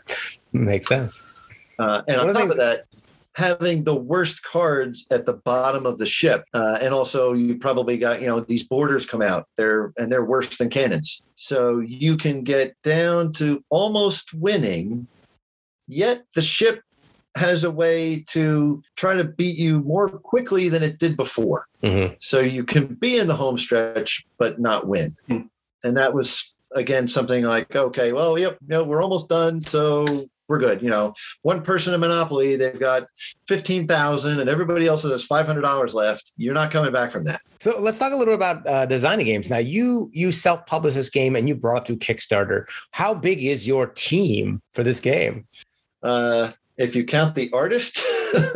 Makes sense. Uh, and One on top of that, having the worst cards at the bottom of the ship, uh, and also you probably got you know these boarders come out they're and they're worse than cannons, so you can get down to almost winning, yet the ship has a way to try to beat you more quickly than it did before. Mhm. So you can be in the home stretch but not win. And that was again something like, okay, well, yep, you know, we're almost done, so we're good. You know, one person in Monopoly, they've got fifteen thousand, and everybody else has five hundred dollars left. You're not coming back from that. So let's talk a little bit about uh, designing games. Now, you you self published this game and you brought it through Kickstarter. How big is your team for this game? Uh, if you count the artist,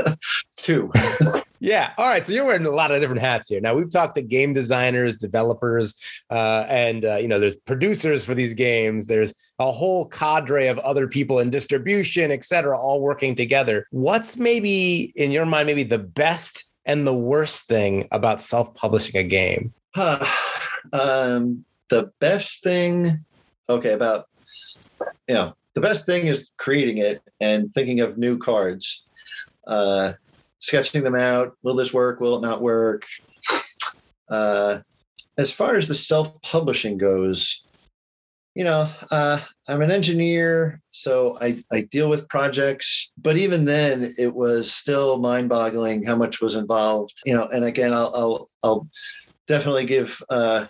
two. Yeah. All right. So you're wearing a lot of different hats here. Now we've talked to game designers, developers, uh, and uh, you know, there's producers for these games. There's a whole cadre of other people in distribution, et cetera, all working together. What's maybe in your mind, maybe the best and the worst thing about self-publishing a game? um, the best thing, okay, about you know, the best thing is creating it and thinking of new cards, uh, sketching them out. Will this work? Will it not work? Uh, as far as the self-publishing goes, you know, uh, I'm an engineer, so I, I deal with projects. But even then, it was still mind-boggling how much was involved. You know, and again, I'll I'll, I'll definitely give uh,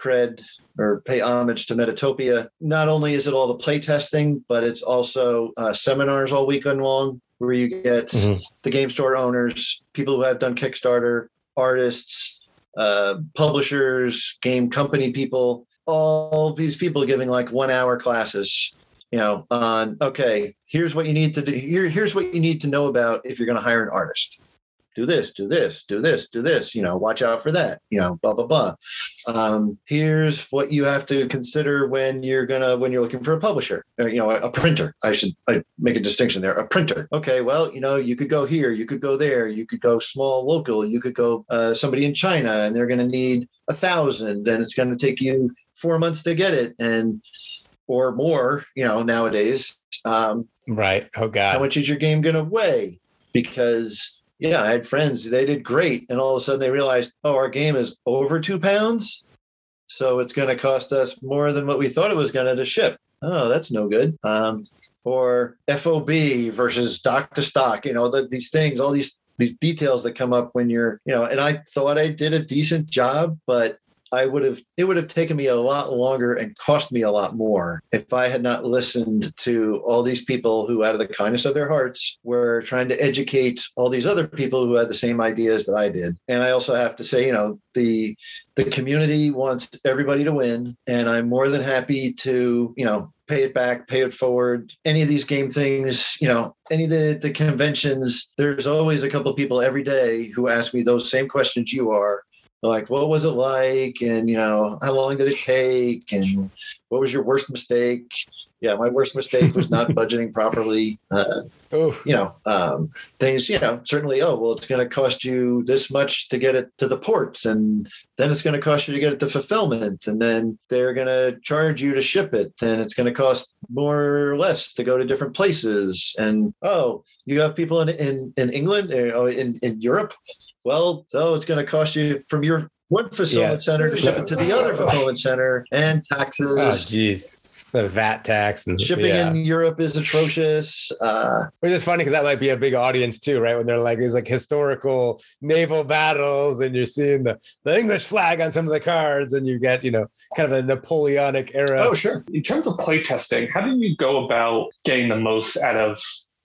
cred or pay homage to Metatopia. Not only is it all the play testing, but it's also uh, seminars all weekend long where you get Mhm. the game store owners, people who have done Kickstarter, artists, uh, publishers, game company people, all these people giving like one hour classes, you know, on okay, here's what you need to do. Here, here's what you need to know about if you're going to hire an artist. Do this, do this, do this, do this. You know, watch out for that. You know, blah blah blah. Um, here's what you have to consider when you're gonna when you're looking for a publisher. Or, you know, a, a printer. I should I make a distinction there. A printer. Okay, well, you know, you could go here, you could go there, you could go small local, you could go uh, somebody in China, and they're going to need a thousand, and it's going to take you four months to get it, and or more. You know, nowadays. Um, Right. Oh God. how much is your game going to weigh? Because yeah, I had friends, they did great. And all of a sudden they realized, oh, our game is over two pounds. So it's going to cost us more than what we thought it was going to ship. Oh, that's no good. Um, or FOB versus dock to stock, you know, the, these things, all these these details that come up when you're, you know, and I thought I did a decent job, but I would have it would have taken me a lot longer and cost me a lot more if I had not listened to all these people who out of the kindness of their hearts were trying to educate all these other people who had the same ideas that I did. And I also have to say, you know, the the community wants everybody to win and I'm more than happy to, you know, pay it back, pay it forward. Any of these game things, you know, any of the, the conventions, there's always a couple of people every day who ask me those same questions you are like what was it like? And you know how long did it take? And what was your worst mistake? Yeah my worst mistake was not budgeting properly. Uh, Oof. you know um, things you know certainly oh well it's going to cost you this much to get it to the ports and then it's going to cost you to get it to fulfillment and then they're going to charge you to ship it and it's going to cost more or less to go to different places. And oh you have people in in, in england or oh, in, in europe well, so it's going to cost you from your one fulfillment Yeah. center to ship it to the other fulfillment center and taxes. Oh, jeez. The VAT tax and Shipping yeah. in Europe is atrocious. Uh, Which is funny because that might be a big audience too, right? When they're like these like historical naval battles, and you're seeing the, the English flag on some of the cards, and you get you know kind of a Napoleonic era. oh, sure. In terms of playtesting, how do you go about getting the most out of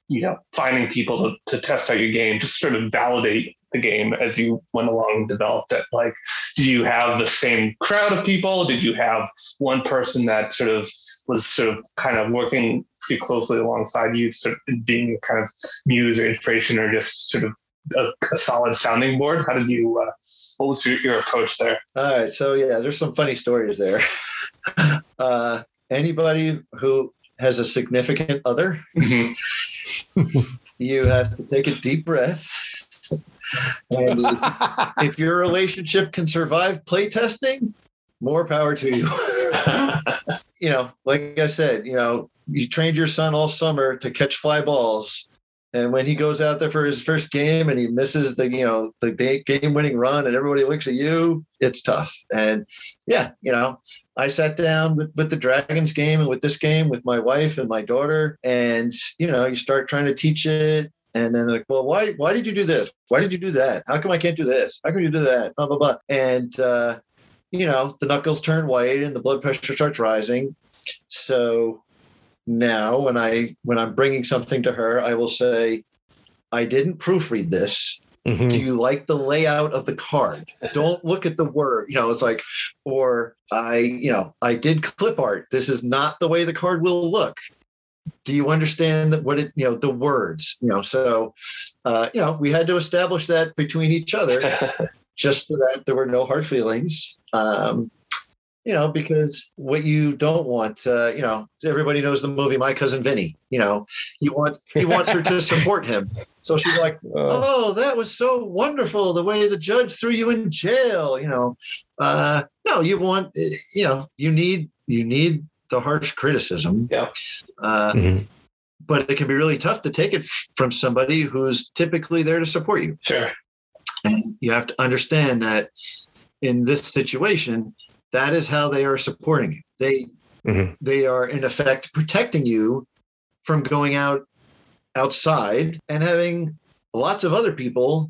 you know finding people to, to test out your game, just sort of validate the game as you went along and developed it? Like, did you have the same crowd of people? Did you have one person that sort of was sort of kind of working pretty closely alongside you, sort of being a kind of muse or inspiration, or just sort of a, a solid sounding board? How did you? Uh, what was your, your approach there? All right, so yeah, there's some funny stories there. uh, anybody who has a significant other, you have to take a deep breath. and if your relationship can survive playtesting, more power to you. you know, like I said, you know, you trained your son all summer to catch fly balls. And when he goes out there for his first game and he misses the, you know, the game winning run and everybody looks at you, it's tough. And yeah, you know, I sat down with, with the Dragons game and with this game with my wife and my daughter. And, you know, you start trying to teach it. And then like, well, why why did you do this? Why did you do that? How come I can't do this? How come you do that? Blah blah blah. And uh, you know, the knuckles turn white and the blood pressure starts rising. So now when I when I'm bringing something to her, I will say, I didn't proofread this. Mm-hmm. Do you like the layout of the card? Don't look at the word. You know, it's like, or I, you know, I did clip art. This is not the way the card will look. Do you understand that what it, you know, the words, you know, so, uh, you know, we had to establish that between each other just so that there were no hard feelings. Um, you know, because what you don't want, uh, you know, everybody knows the movie My Cousin Vinny. You know, you want he wants her to support him, so she's like, "Oh, that was so wonderful the way the judge threw you in jail." You know, uh, no, you want, you know, you need you need the harsh criticism. Yeah. Uh, mm-hmm. But it can be really tough to take it from somebody who's typically there to support you. Sure. And you have to understand that in this situation, that is how they are supporting you. They mm-hmm. they are in effect protecting you from going out outside and having lots of other people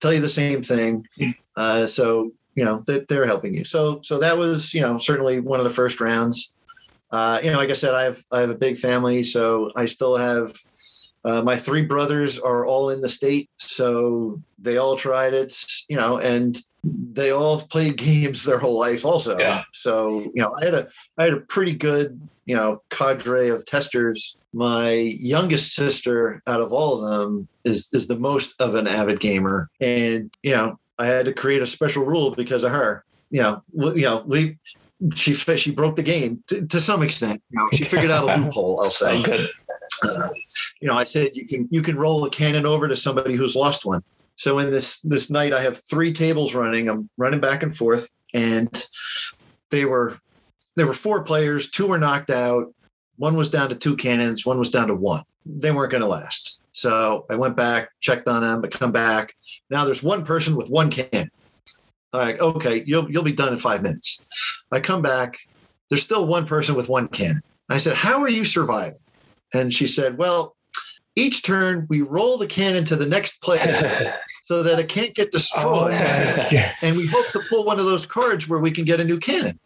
tell you the same thing. Uh, so you know that they're helping you. So so that was you know certainly one of the first rounds. Uh, you know, like I said, I have I have a big family, so I still have uh, my three brothers are all in the state, so they all tried it. You know, and they all played games their whole life also. Yeah. So, you know, I had a I had a pretty good, you know, cadre of testers. My youngest sister out of all of them is is the most of an avid gamer. And, you know, I had to create a special rule because of her. You know, you know, we she she broke the game to, to some extent. You know, she figured out a loophole, I'll say. Uh, you know, I said you can you can roll a cannon over to somebody who's lost one. So in this this night, I have three tables running. I'm running back and forth, and they were there were four players. Two were knocked out. One was down to two cannons. One was down to one. They weren't going to last. So I went back, checked on them, but come back. Now there's one person with one cannon. Right, okay, you'll you'll be done in five minutes. I come back. There's still one person with one cannon. I said, "How are you surviving?" And she said, "Well, each turn we roll the cannon to the next player so that it can't get destroyed. Oh, and we hope to pull one of those cards where we can get a new cannon.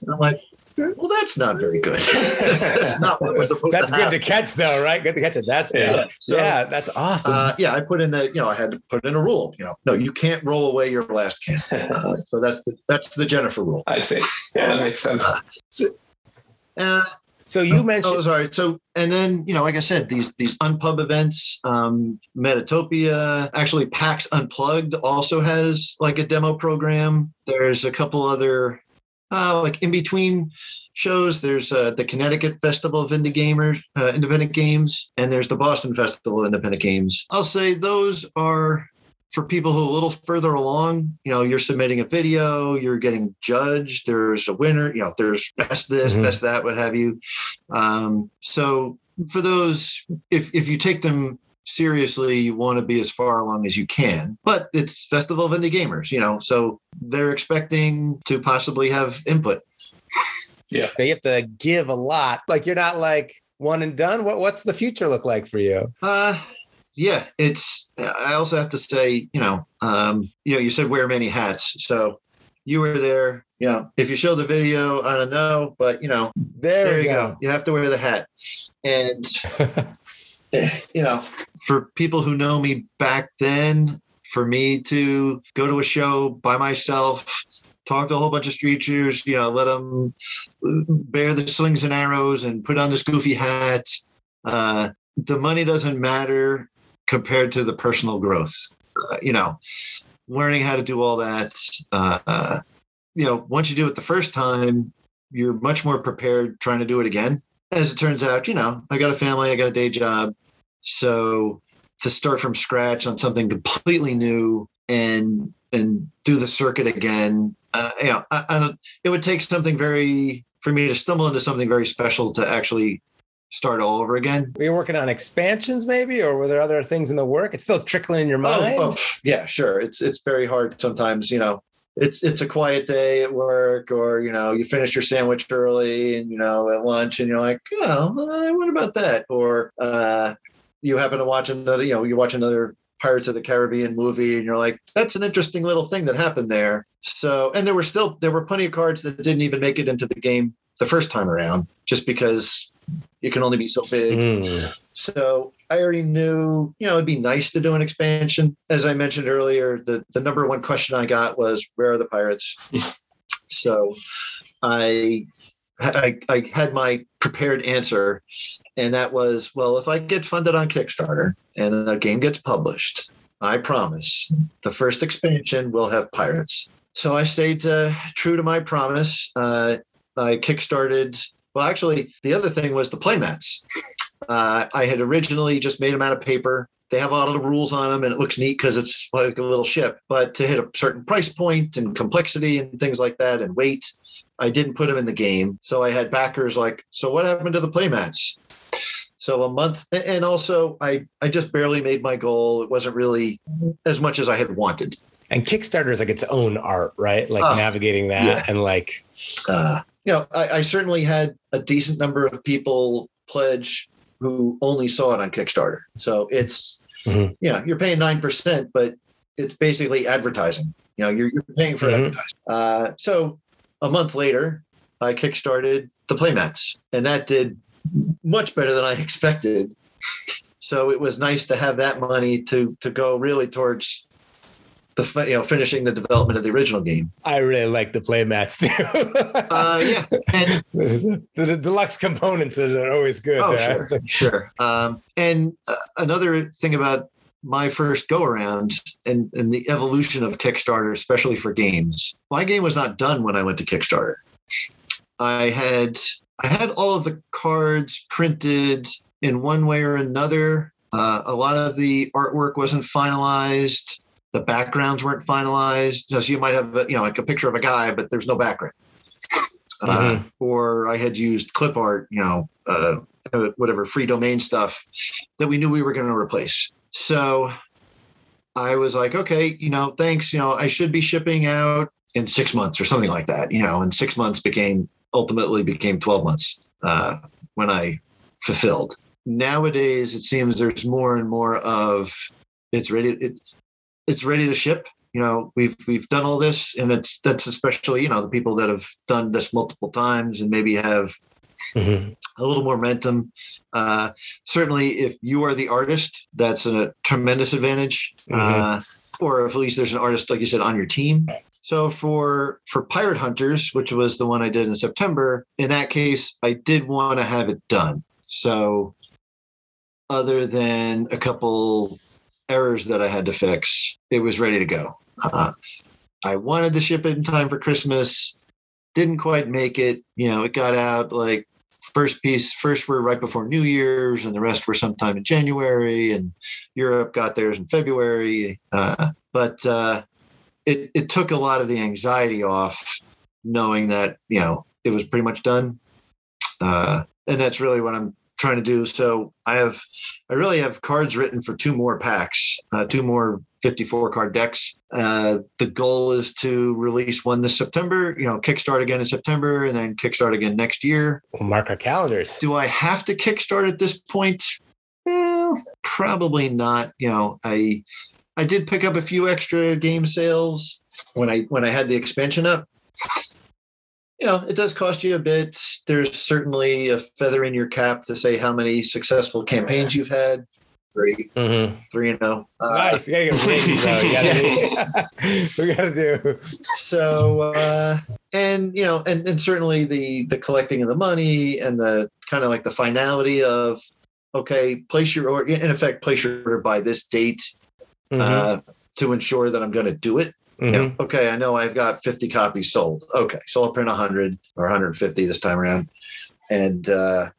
And I'm like, well, that's not very good. that's not what was supposed that's to good to catch, though, right? Good to catch it. That's yeah. So, yeah, that's awesome. Uh, yeah, I put in the, you know, I had to put in a rule. You know, no, you can't roll away your last cannon. Uh, so that's the that's the Jennifer rule. I see. Yeah, that makes sense. Uh, so you oh, mentioned. Oh, sorry. So and then you know, like I said, these these unpub events, um, Metatopia, actually PAX Unplugged also has like a demo program. There's a couple other uh, like in between shows. There's uh, the Connecticut Festival of Indie Gamers, uh, Independent Games, and there's the Boston Festival of Independent Games. I'll say those are for people who are a little further along, you know, you're submitting a video, you're getting judged, there's a winner, you know, there's best this, mm-hmm. best that, what have you. Um, so for those, if if you take them seriously, you want to be as far along as you can. But it's Festival of Indie Gamers, you know, so they're expecting to possibly have input. Yeah. You have to give a lot. Like you're not like one and done. What what's the future look like for you? Uh yeah, it's. I also have to say, you know, um, you know, you said wear many hats, so you were there. You know, if you show the video, I don't know, but you know, there, there you go. go. You have to wear the hat, and you know, for people who know me back then, for me to go to a show by myself, talk to a whole bunch of streeters, you know, let them bear the slings and arrows and put on this goofy hat. Uh, the money doesn't matter compared to the personal growth. Uh, you know, learning how to do all that. Uh, you know, once you do it the first time, you're much more prepared trying to do it again. As it turns out, you know, I got a family, I got a day job. So to start from scratch on something completely new and and do the circuit again, uh, you know, I, I it would take something very for me to stumble into something very special to actually start all over again. Were you working on expansions maybe, or were there other things in the work? It's still trickling in your mind. Oh, oh, yeah, sure. It's it's very hard sometimes, you know. It's it's a quiet day at work, or you know, you finish your sandwich early, and you know, at lunch, and you're like, oh, what about that? Or uh, you happen to watch another, you know, you watch another Pirates of the Caribbean movie, and you're like, that's an interesting little thing that happened there. So, and there were still there were plenty of cards that didn't even make it into the game the first time around, just because you can only be so big. Mm. So I already knew, you know, it'd be nice to do an expansion. As I mentioned earlier, the, the number one question I got was, where are the pirates? so I, I, I had my prepared answer, and that was, well, if I get funded on Kickstarter and the game gets published, I promise the first expansion will have pirates. So I stayed uh, true to my promise. Uh, I kickstarted well, actually, the other thing was the playmats. Uh, I had originally just made them out of paper. They have a lot of the rules on them, and it looks neat because it's like a little ship. But to hit a certain price point and complexity and things like that, and weight, I didn't put them in the game. So I had backers like, "So what happened to the playmats?" So a month, and also I I just barely made my goal. It wasn't really as much as I had wanted. And Kickstarter is like its own art, right? Like uh, navigating that yeah. and like. Uh, you know, I, I certainly had a decent number of people pledge who only saw it on Kickstarter. So it's, mm-hmm. you know, you're paying 9%, but it's basically advertising. You know, you're, you're paying for mm-hmm. advertising. Uh, so a month later, I kickstarted the playmats, and that did much better than I expected. So it was nice to have that money to to go really towards the you know finishing the development of the original game. I really like the playmats too. uh, yeah, and the, the, deluxe components are always good. Oh, sure, sure. Um, and uh, another thing about my first go around and, and the evolution of Kickstarter, especially for games. My game was not done when I went to Kickstarter. I had I had all of the cards printed in one way or another. Uh, a lot of the artwork wasn't finalized the backgrounds weren't finalized. So you might have, you know, like a picture of a guy, but there's no background. Uh, mm-hmm. Uh, or I had used clip art, you know, uh, whatever free domain stuff that we knew we were going to replace. So I was like, okay, you know, thanks. You know, I should be shipping out in six months or something like that. You know, and six months became ultimately became 12 months uh, when I fulfilled. Nowadays, it seems there's more and more of it's ready. It, it's ready to ship. You know, we've we've done all this, and it's that's especially you know the people that have done this multiple times and maybe have mm-hmm. a little more momentum. Uh, certainly, if you are the artist, that's a tremendous advantage. Mm-hmm. Uh, or if at least there's an artist, like you said, on your team. So for for Pirate Hunters, which was the one I did in September, in that case, I did want to have it done. So other than a couple errors that I had to fix, it was ready to go. Uh, I wanted to ship it in time for Christmas, didn't quite make it. You know, it got out like first piece, first were right before New Year's, and the rest were sometime in January, and Europe got theirs in February. Uh, but uh, it, it took a lot of the anxiety off knowing that, you know, it was pretty much done. Uh, and that's really what I'm trying to do. So I have, I really have cards written for two more packs, uh, two more 54 card decks. Uh, the goal is to release one this September, you know, kickstart again in September and then kickstart again next year. We'll mark our calendars. Do I have to kickstart at this point? Well, probably not. You know, I, I did pick up a few extra game sales when I, when I had the expansion up you know, it does cost you a bit. There's certainly a feather in your cap to say how many successful campaigns you've had. Three, Mhm. three and oh. Uh, nice. You gotta get wings, though. You gotta do. we gotta do. so uh and you know and, and certainly the the collecting of the money and the kind of like the finality of okay place your order in effect place your order by this date Mhm. uh to ensure that i'm going to do it Mhm. know, okay i know i've got 50 copies sold. Okay so i'll print 100 or 150 this time around. And uh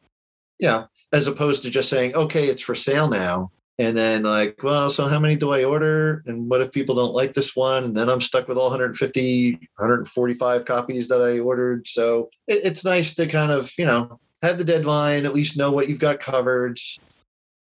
yeah as opposed to just saying okay it's for sale now. And then like well so how many do i order? And what if people don't like this one? And then i'm stuck with all 150 145 copies that i ordered. So it, it's nice to kind of you know have the deadline at least know what you've got covered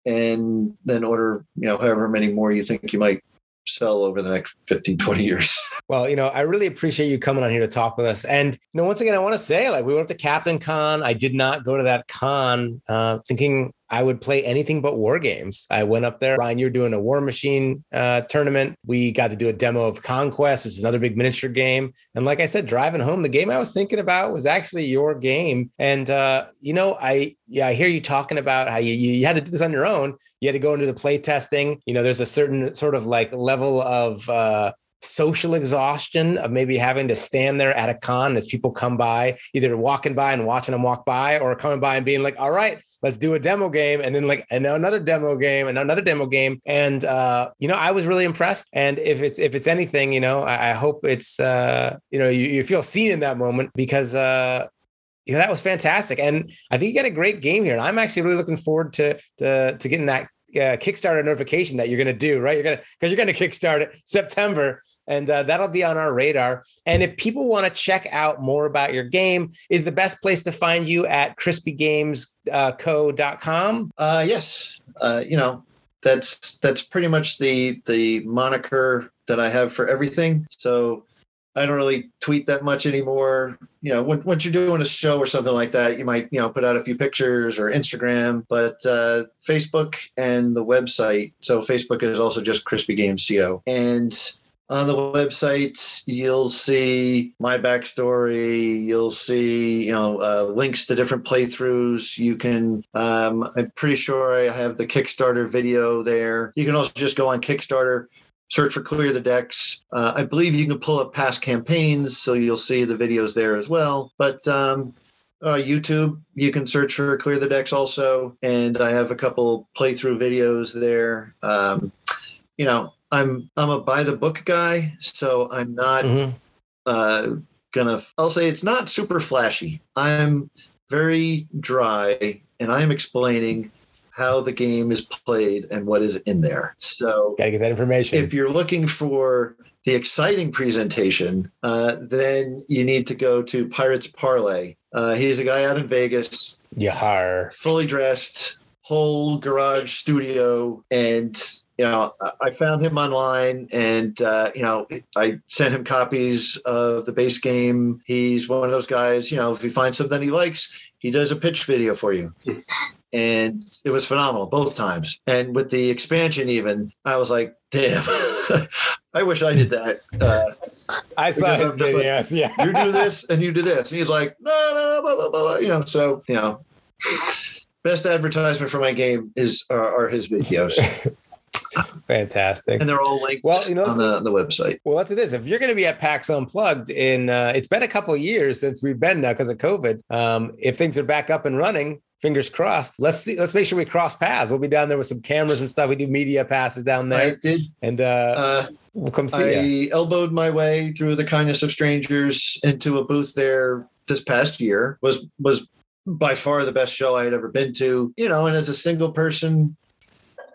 and then order you know however many more you think you might sell over the next 15 20 years Well, you know, I really appreciate you coming on here to talk with us. And you know, once again, I want to say, like, we went to Captain Con. I did not go to that con uh, thinking I would play anything but war games. I went up there. Ryan, you're doing a War Machine uh, tournament. We got to do a demo of Conquest, which is another big miniature game. And like I said, driving home, the game I was thinking about was actually your game. And uh, you know, I yeah, I hear you talking about how you you had to do this on your own. You had to go into the play testing. You know, there's a certain sort of like level of uh, social exhaustion of maybe having to stand there at a con as people come by, either walking by and watching them walk by, or coming by and being like, "All right, let's do a demo game," and then like, and another demo game, and another demo game, and uh, you know, I was really impressed. And if it's if it's anything, you know, I, I hope it's uh, you know, you, you feel seen in that moment because uh, you know, that was fantastic. And I think you got a great game here. And I'm actually really looking forward to to, to getting that uh, Kickstarter notification that you're going to do, right? You're going to, because you're going to kickstart it September. And uh, that'll be on our radar. And if people want to check out more about your game, is the best place to find you at crispygamesco.com? Uh, yes, uh, you know that's that's pretty much the the moniker that I have for everything. So I don't really tweet that much anymore. You know, when, once you're doing a show or something like that, you might you know put out a few pictures or Instagram, but uh, Facebook and the website. So Facebook is also just Crispy Games Co. And on the website, you'll see my backstory. You'll see, you know, uh, links to different playthroughs. You can, um, I'm pretty sure I have the Kickstarter video there. You can also just go on Kickstarter, search for Clear the Decks. Uh, I believe you can pull up past campaigns, so you'll see the videos there as well. But um, uh, YouTube, you can search for Clear the Decks also, and I have a couple playthrough videos there. Um, you know, I'm I'm a by the book guy, so I'm not Mhm. uh, gonna. I'll say it's not super flashy. I'm very dry, and I'm explaining how the game is played and what is in there. So Got to get that information. if you're looking for the exciting presentation, uh, then you need to go to Pirates Parlay. Uh, he's a guy out in Vegas, Yahar. fully dressed, whole garage studio, and you know I- found him online, and uh, you know I sent him copies of the base game. He's one of those guys. You know, if he finds something he likes, he does a pitch video for you. And it was phenomenal both times. And with the expansion, even I was like, "Damn, I wish I did that." Uh, I saw his I'm like, videos. yeah. you do this and you do this. And he's like, no, no, no, blah, blah, blah. you know, so, you know, best advertisement for my game is are, are his videos. Fantastic. and they're all linked Well, you know, on the, the website. Well, let's do this. If you're going to be at PAX Unplugged in, uh, it's been a couple of years since we've been now because of COVID. Um, if things are back up and running, fingers crossed. Let's see. Let's make sure we cross paths. We'll be down there with some cameras and stuff. We do media passes down I there, did. and uh, Uh, we'll come see you. I elbowed my way through the kindness of strangers into a booth there this past year. Was was by far the best show I had ever been to. You know, and as a single person,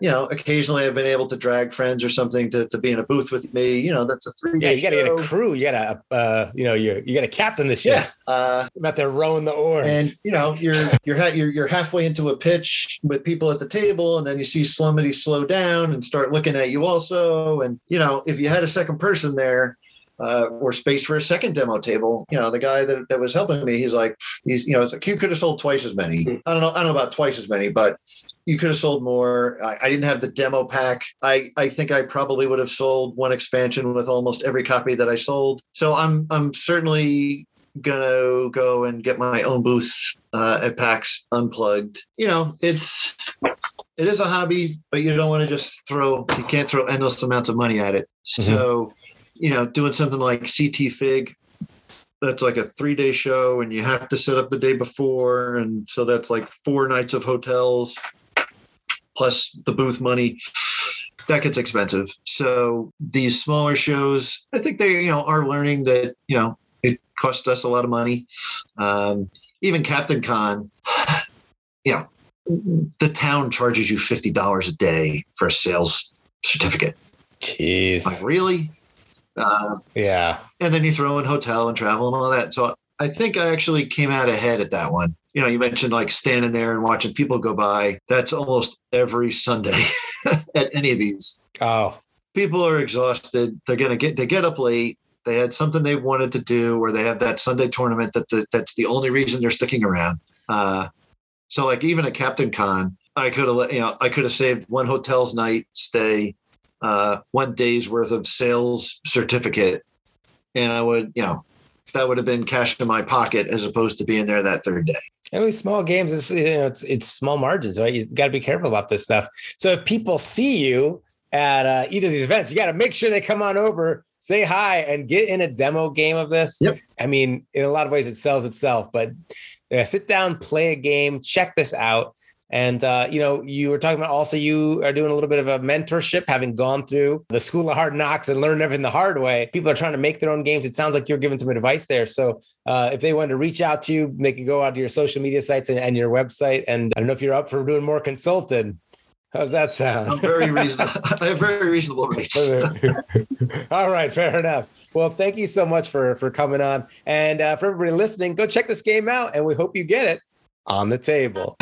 you know, occasionally I've been able to drag friends or something to, to be in a booth with me. You know, that's a three Yeah, you got to get a crew. You got to, uh, you know, you you got to captain ship. Yeah. Uh, I'm out there rowing the oars. and you know you're you're ha- you're you're halfway into a pitch with people at the table and then you see somebody slow down and start looking at you also and you know if you had a second person there uh, or space for a second demo table you know the guy that, that was helping me he's like he's you know it's like you could have sold twice as many i don't know i don't know about twice as many but you could have sold more. I, I didn't have the demo pack. I, I think I probably would have sold one expansion with almost every copy that I sold. So I'm I'm certainly gonna go and get my own booth uh, at PAX Unplugged. You know, it's it is a hobby, but you don't want to just throw. You can't throw endless amounts of money at it. So, you know, doing something like CT Fig, that's like a three day show, and you have to set up the day before, and so that's like four nights of hotels plus the booth money that gets expensive. So these smaller shows, I think they, you know, are learning that, you know, it costs us a lot of money. Um, even Captain Con, you know, the town charges you fifty dollars a day for a sales certificate. Jeez. Like, really? Uh, yeah. And then you throw in hotel and travel and all that. So I think I actually came out ahead at that one. You know, you mentioned like standing there and watching people go by. That's almost every Sunday at any of these. Oh. People are exhausted. They're gonna get they get up late. They had something they wanted to do, or they have that Sunday tournament that the, that's the only reason they're sticking around. Uh, so like even at Captain Con, I could have you know I could have saved one hotel's night stay, uh, one day's worth of sales certificate, and I would you know that would have been cash in my pocket as opposed to being there that third day. And with small games, it's you know, it's it's small margins, right? You got to be careful about this stuff. So if people see you at uh, either of these events, you got to make sure they come on over, say hi, and get in a demo game of this. Yep. I mean, in a lot of ways, it sells itself, but yeah, sit down, play a game, check this out. And uh, you know, you were talking about also you are doing a little bit of a mentorship, having gone through the school of hard knocks and learned everything the hard way. People are trying to make their own games. It sounds like you're giving some advice there. So uh, if they wanted to reach out to you, they can go out to your social media sites and, and your website. And I don't know if you're up for doing more consulting. How's that sound? I'm very reasonable. I have very reasonable rates. All right, fair enough. Well, thank you so much for for coming on, and uh, for everybody listening, go check this game out, and we hope you get it on the table.